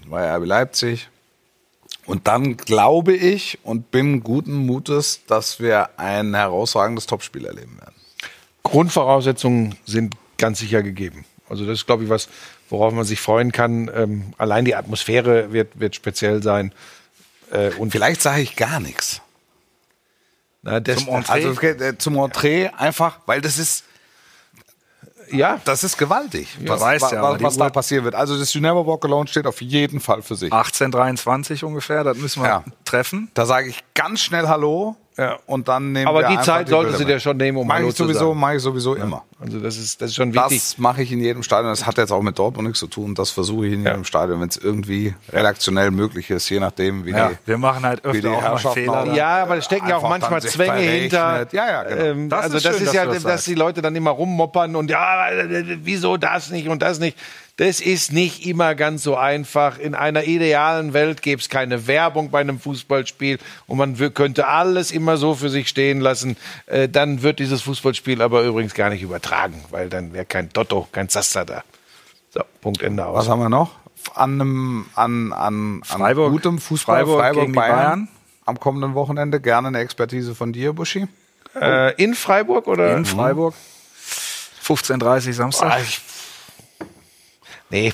bei RB Leipzig. Und dann glaube ich und bin guten Mutes, dass wir ein herausragendes Topspiel erleben werden. Grundvoraussetzungen sind ganz sicher gegeben. Also das ist, glaube ich, was, worauf man sich freuen kann. Ähm, allein die Atmosphäre wird, wird speziell sein. Äh, und Vielleicht sage ich gar nichts. na, das, Zum Entree? Also äh, zum Entree einfach, weil das ist ja, Das ist gewaltig, was, weißt ja, was da passieren wird. Also das You Never Walk Alone steht auf jeden Fall für sich. 1823 ungefähr, das müssen wir Ja. treffen. Da sage ich ganz schnell Hallo Ja. und dann nehmen Aber wir die Zeit sollten Bilder Sie mit. dir schon nehmen, um Mach Hallo ich zu sowieso, sagen. mache ich sowieso immer. also das ist, das ist schon wichtig. Das mache ich in jedem Stadion. Das hat jetzt auch mit Dortmund nichts zu tun. Das versuche ich in Ja. jedem Stadion, wenn es irgendwie redaktionell möglich ist, je nachdem, wie Ja, die wir machen halt die öfter auch mal Fehler. auch- Ja, aber es stecken ja auch manchmal Zwänge hinter. Ja, ja, genau. Ähm, Das also ist das schön, ist dass ja, du das dass sagst. die Leute dann immer rummoppern und ja, äh, wieso das nicht und das nicht. Das ist nicht immer ganz so einfach. In einer idealen Welt gäbe es keine Werbung bei einem Fußballspiel und man könnte alles immer so für sich stehen lassen. Äh, dann wird dieses Fußballspiel aber übrigens gar nicht übertragen, weil dann wäre kein Toto, kein Zaster da. So, Punkt Ende aus. Was haben wir noch? An einem an, an, an Freiburg. gutem Fußball, Freiburg Freiburg, gegen Bayern. Bayern. Am kommenden Wochenende gerne eine Expertise von dir, Buschi. Äh, in Freiburg oder? In Freiburg. 15.30 Samstag. Ah, ich, nee,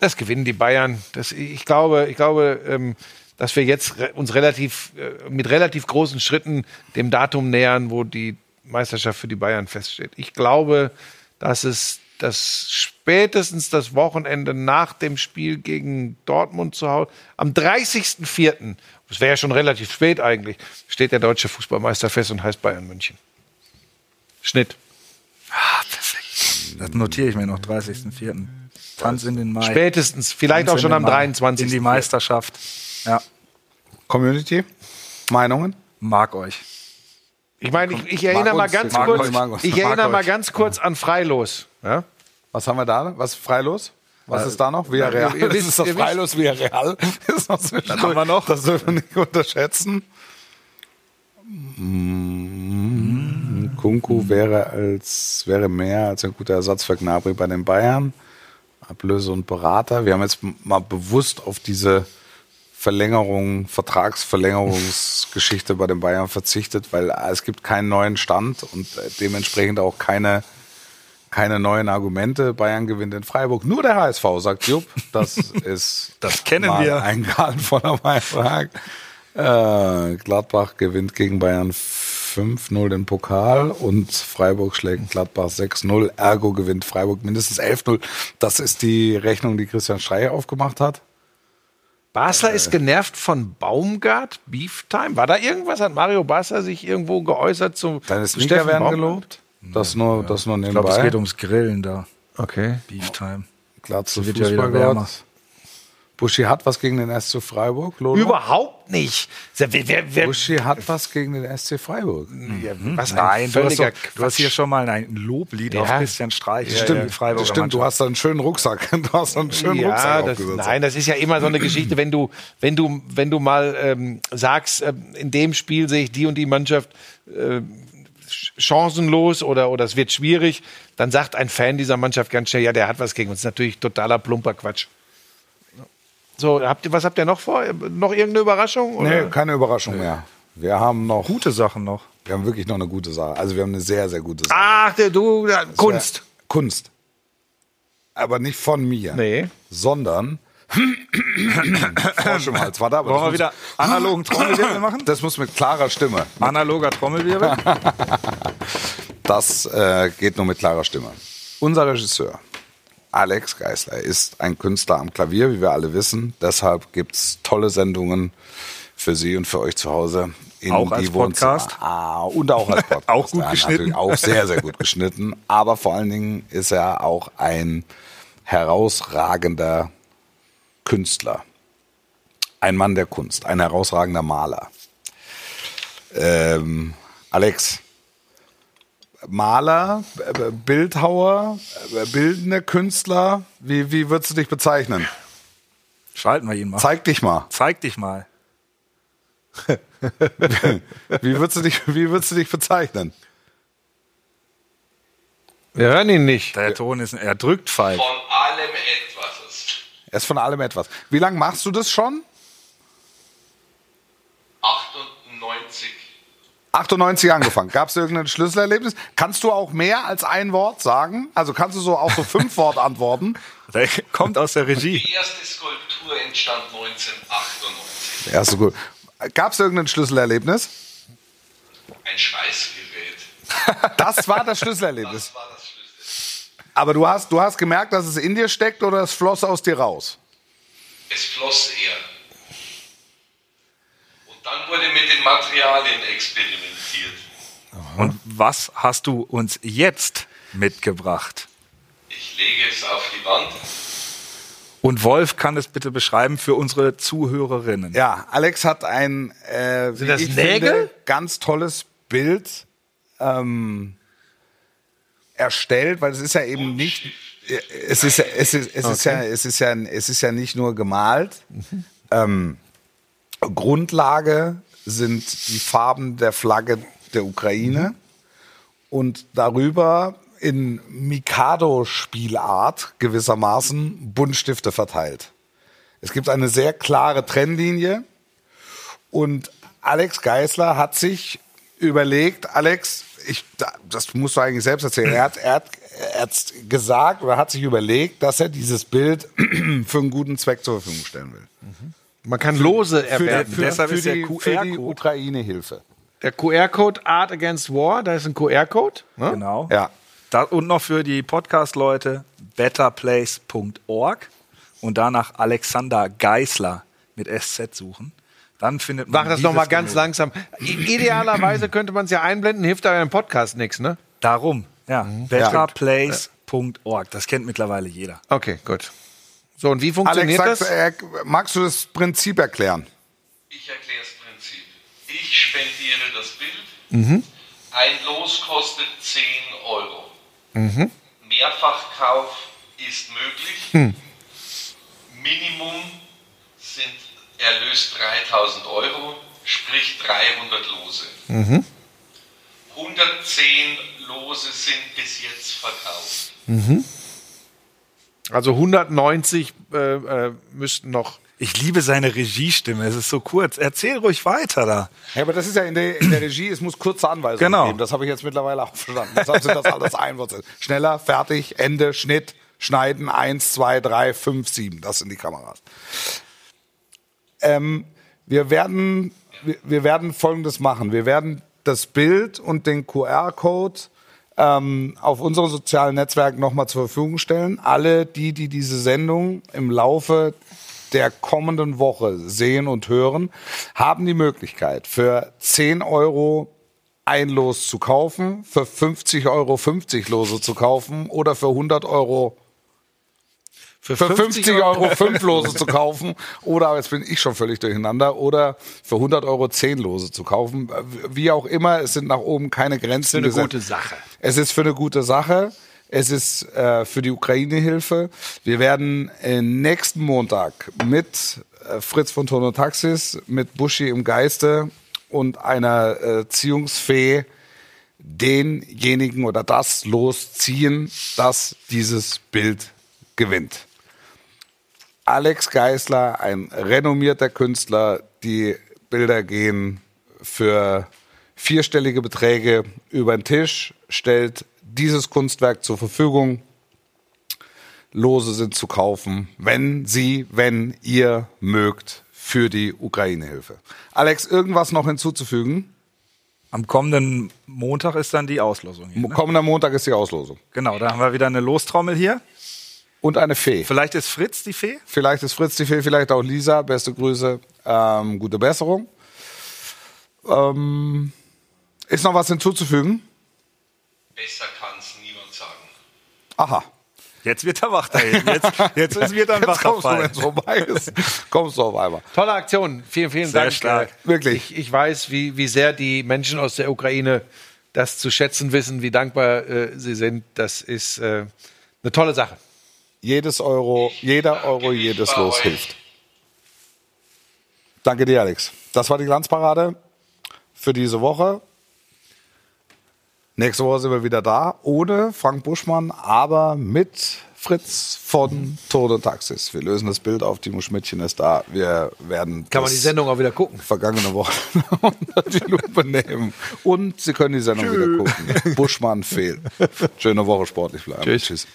das gewinnen die Bayern. Das, ich glaube, ich glaube, ähm, dass wir jetzt re uns relativ äh, mit relativ großen Schritten dem Datum nähern, wo die Meisterschaft für die Bayern feststeht. Ich glaube, dass es dass spätestens das Wochenende nach dem Spiel gegen Dortmund zu Hause, am 30.04., das wäre ja schon relativ spät eigentlich, steht der deutsche Fußballmeister fest und heißt Bayern München. Schnitt. Das notiere ich mir noch, 30.04. Tanz in den Mai. Spätestens, vielleicht Tanz auch schon am Mai. 23. In die Meisterschaft. Ja, Community? Meinungen? mag euch. Ich meine, ich, ich erinnere mal ganz mag kurz, ich erinnere mal ganz kurz an Freilos. Ja? Was haben wir da? Was ist Freilos? Was ist da noch? Villarreal. ihr das wisst- ist das ihr Freilos Villarreal. Das ist noch haben wir noch. Das dürfen wir nicht unterschätzen. Kunku wäre als wäre mehr als ein guter Ersatz für Gnabry bei den Bayern. Ablöse und Berater. Wir haben jetzt mal bewusst auf diese Verlängerung, Vertragsverlängerungsgeschichte bei den Bayern verzichtet, weil es gibt keinen neuen Stand und äh, dementsprechend auch keine keine neuen Argumente. Bayern gewinnt in Freiburg. Nur der HSV, sagt Jupp. Das ist Das kennen wir. ein gnadenvoller Beitrag. Äh, Gladbach gewinnt gegen Bayern 5-0 den Pokal und Freiburg schlägt Gladbach 6-0. Ergo gewinnt Freiburg mindestens 11-0. Das ist die Rechnung, die Christian Streicher aufgemacht hat. Basler Äh. ist genervt von Baumgart, Beef Time. War da irgendwas? Hat Mario Basler sich irgendwo geäußert zu Deine Sneaker werden Baumgart? gelobt. Das nur, das nur Ich glaube, es nebenbei. geht ums Grillen da. Okay. Beef Time. Klar zu wird ja Fußball wieder wärmer. gehört. Buschi hat was gegen den SC Freiburg, Lolo? Überhaupt nicht. Wer, wer, wer, Buschi hat was gegen den SC Freiburg. ja, was ein Nein, du hast, doch, du hast hier schon mal ein Loblied Ja. auf Christian Streich. Stimmt, der Freiburger das stimmt. Du hast da einen schönen Rucksack. Du hast da einen schönen ja, Rucksack das, nein, das ist ja immer so eine Geschichte, wenn du, wenn du, wenn du mal ähm, sagst, ähm, in dem Spiel sehe ich die und die Mannschaft äh, ch- chancenlos oder, oder es wird schwierig, dann sagt ein Fan dieser Mannschaft ganz schnell, ja, der hat was gegen uns. Das ist natürlich totaler plumper Quatsch. So, habt ihr, was habt ihr noch vor? Noch irgendeine Überraschung? Oder? Nee, keine Überraschung mehr. Wir haben noch, Gute Sachen noch. wir haben wirklich noch eine gute Sache. Also wir haben eine sehr, sehr gute Sache. Ach, der, du, ja, Kunst. Kunst. Aber nicht von mir. Nee. Sondern. Frosch im Hals. Warte, aber Wollen wir wieder analogen Trommelwirbel machen? Das muss mit klarer Stimme. Analoger Trommelwirbel? Das äh, geht nur mit klarer Stimme. Unser Regisseur, Alex Geisler, ist ein Künstler am Klavier, wie wir alle wissen. Deshalb gibt's tolle Sendungen für Sie und für euch zu Hause. In Auch als. Podcast? Ah, und auch als Podcast. Auch gut Ja, geschnitten? Auch sehr, sehr gut geschnitten. Aber vor allen Dingen ist er auch ein herausragender Künstler. Ein Mann der Kunst, ein herausragender Maler. Ähm, Alex, Maler, äh, Bildhauer, äh, bildende Künstler, wie, wie würdest du dich bezeichnen? Schalten wir ihn mal. Zeig dich mal. Zeig dich mal. Wie würdest du dich, wie würdest du dich bezeichnen? Wir hören ihn nicht. Der Ton ist, er drückt falsch. Von allem etwas. Er ist von allem etwas. Wie lange machst du das schon? 98. 98 angefangen. Gab es irgendein Schlüsselerlebnis? Kannst du auch mehr als ein Wort sagen? Also kannst du so auch so fünf Wort antworten? Der kommt aus der Regie. Die erste Skulptur entstand 1998. Ja, so gut. Gab es irgendein Schlüsselerlebnis? Ein Schweißgerät. Das war das Schlüsselerlebnis. Das war das Schlüssel. Aber du hast, du hast gemerkt, dass es in dir steckt oder es floss aus dir raus? Es floss eher. Und wurde mit den Materialien experimentiert. Und was hast du uns jetzt mitgebracht? Ich lege es auf die Wand. Und Wolf kann es bitte beschreiben für unsere Zuhörerinnen. Ja, Alex hat ein äh, wie das ich Nägel? Finde, ganz tolles Bild ähm, erstellt, weil es ist ja eben nicht es ist ja, es ist, es ist ja es ist ja es ist ja nicht nur gemalt. Ähm, Grundlage sind die Farben der Flagge der Ukraine. Und darüber in Mikado-Spielart gewissermaßen Buntstifte verteilt. Es gibt eine sehr klare Trennlinie. Und Alex Geisler hat sich überlegt, Alex, ich, da- das musst du eigentlich selbst erzählen, er hat, er, hat, er hat gesagt oder hat sich überlegt, dass er dieses Bild für einen guten Zweck zur Verfügung stellen will. Man kann Lose Für, erwerben. für, deshalb für, ist der die, für die QR-Code. Ukraine-Hilfe. Der QR-Code Art Against War, da ist ein QR-Code. Ne? Genau. Ja. Da, und noch für die Podcast-Leute betterplace.org und danach Alexander Geisler mit SZ suchen. Dann findet man Mach das nochmal ganz langsam. Idealerweise könnte man es ja einblenden, hilft aber im Podcast nichts, ne? Darum, ja. Betterplace.org. Das kennt mittlerweile jeder. Okay, gut. So, und wie Alex, funktioniert sagst, das? äh, magst du das Prinzip erklären? Ich erkläre das Prinzip. Ich spendiere das Bild. Ein Los kostet 10 Euro. Mehrfachkauf ist möglich. Minimum sind Erlös 3000 Euro, sprich 300 Lose. 110 Lose sind bis jetzt verkauft. Also 190 äh, äh, müssten noch. Ich liebe seine Regiestimme. Es ist so kurz. Erzähl ruhig weiter da. Ja, aber das ist ja in der, in der Regie, es muss kurze Anweisungen Genau. geben. Das habe ich jetzt mittlerweile auch verstanden. Deshalb sind das alles Einwürze. Schneller, fertig, Ende, Schnitt, Schneiden, eins, zwei, drei, fünf, sieben. Das sind die Kameras. Ähm, wir, werden, wir, wir werden Folgendes machen. Wir werden das Bild und den QR-Code ähm, auf unseren sozialen Netzwerken nochmal zur Verfügung stellen. Alle die, die diese Sendung im Laufe der kommenden Woche sehen und hören, haben die Möglichkeit für 10 Euro ein Los zu kaufen, für 50 Euro 50 Lose zu kaufen oder für 100 Euro für 50 Euro fünf Lose zu kaufen oder, jetzt bin ich schon völlig durcheinander, oder für 100 Euro zehn Lose zu kaufen. Wie auch immer, es sind nach oben keine Grenzen Für eine gesetzt. gute Sache. Es ist für eine gute Sache. Es ist äh, für die Ukraine-Hilfe. Wir werden äh, nächsten Montag mit äh, Fritz von Tono Taxis, mit Buschi im Geiste und einer äh, Ziehungsfee denjenigen oder das losziehen, das dieses Bild gewinnt. Alex Geisler, ein renommierter Künstler, die Bilder gehen für vierstellige Beträge über den Tisch, stellt dieses Kunstwerk zur Verfügung. Lose sind zu kaufen, wenn Sie, wenn ihr mögt, für die Ukraine-Hilfe. Alex, irgendwas noch hinzuzufügen? Am kommenden Montag ist dann die Auslosung. Hier, ne? Kommender Montag ist die Auslosung. Genau, da haben wir wieder eine Lostrommel hier. Und eine Fee. Vielleicht ist Fritz die Fee? Vielleicht ist Fritz die Fee, vielleicht auch Lisa. Beste Grüße, ähm, gute Besserung. Ähm, ist noch was hinzuzufügen? Besser kann es niemand sagen. Aha. Jetzt wird er wach da hinten. Jetzt, jetzt ist wieder ein Jetzt kommst du, wacher wenn es vorbei ist, kommst du auf einmal. Tolle Aktion. Vielen, vielen Sehr Dank. stark. Äh, Wirklich. Ich, ich weiß, wie, wie sehr die Menschen aus der Ukraine das zu schätzen wissen, wie dankbar äh, sie sind. Das ist äh, eine tolle Sache. Jedes Euro, jeder Euro, jedes Los hilft. Danke dir, Alex. Das war die Glanzparade für diese Woche. Nächste Woche sind wir wieder da, ohne Frank Buschmann, aber mit Fritz von Tode Taxis. Wir lösen das Bild auf, Timo Schmidtchen ist da. Wir werden Kann man die Sendung auch wieder gucken. vergangene Woche unter die Lupe nehmen. Und Sie können die Sendung wieder gucken. Buschmann fehlt. Schöne Woche sportlich bleiben. Tschüss. Tschüss.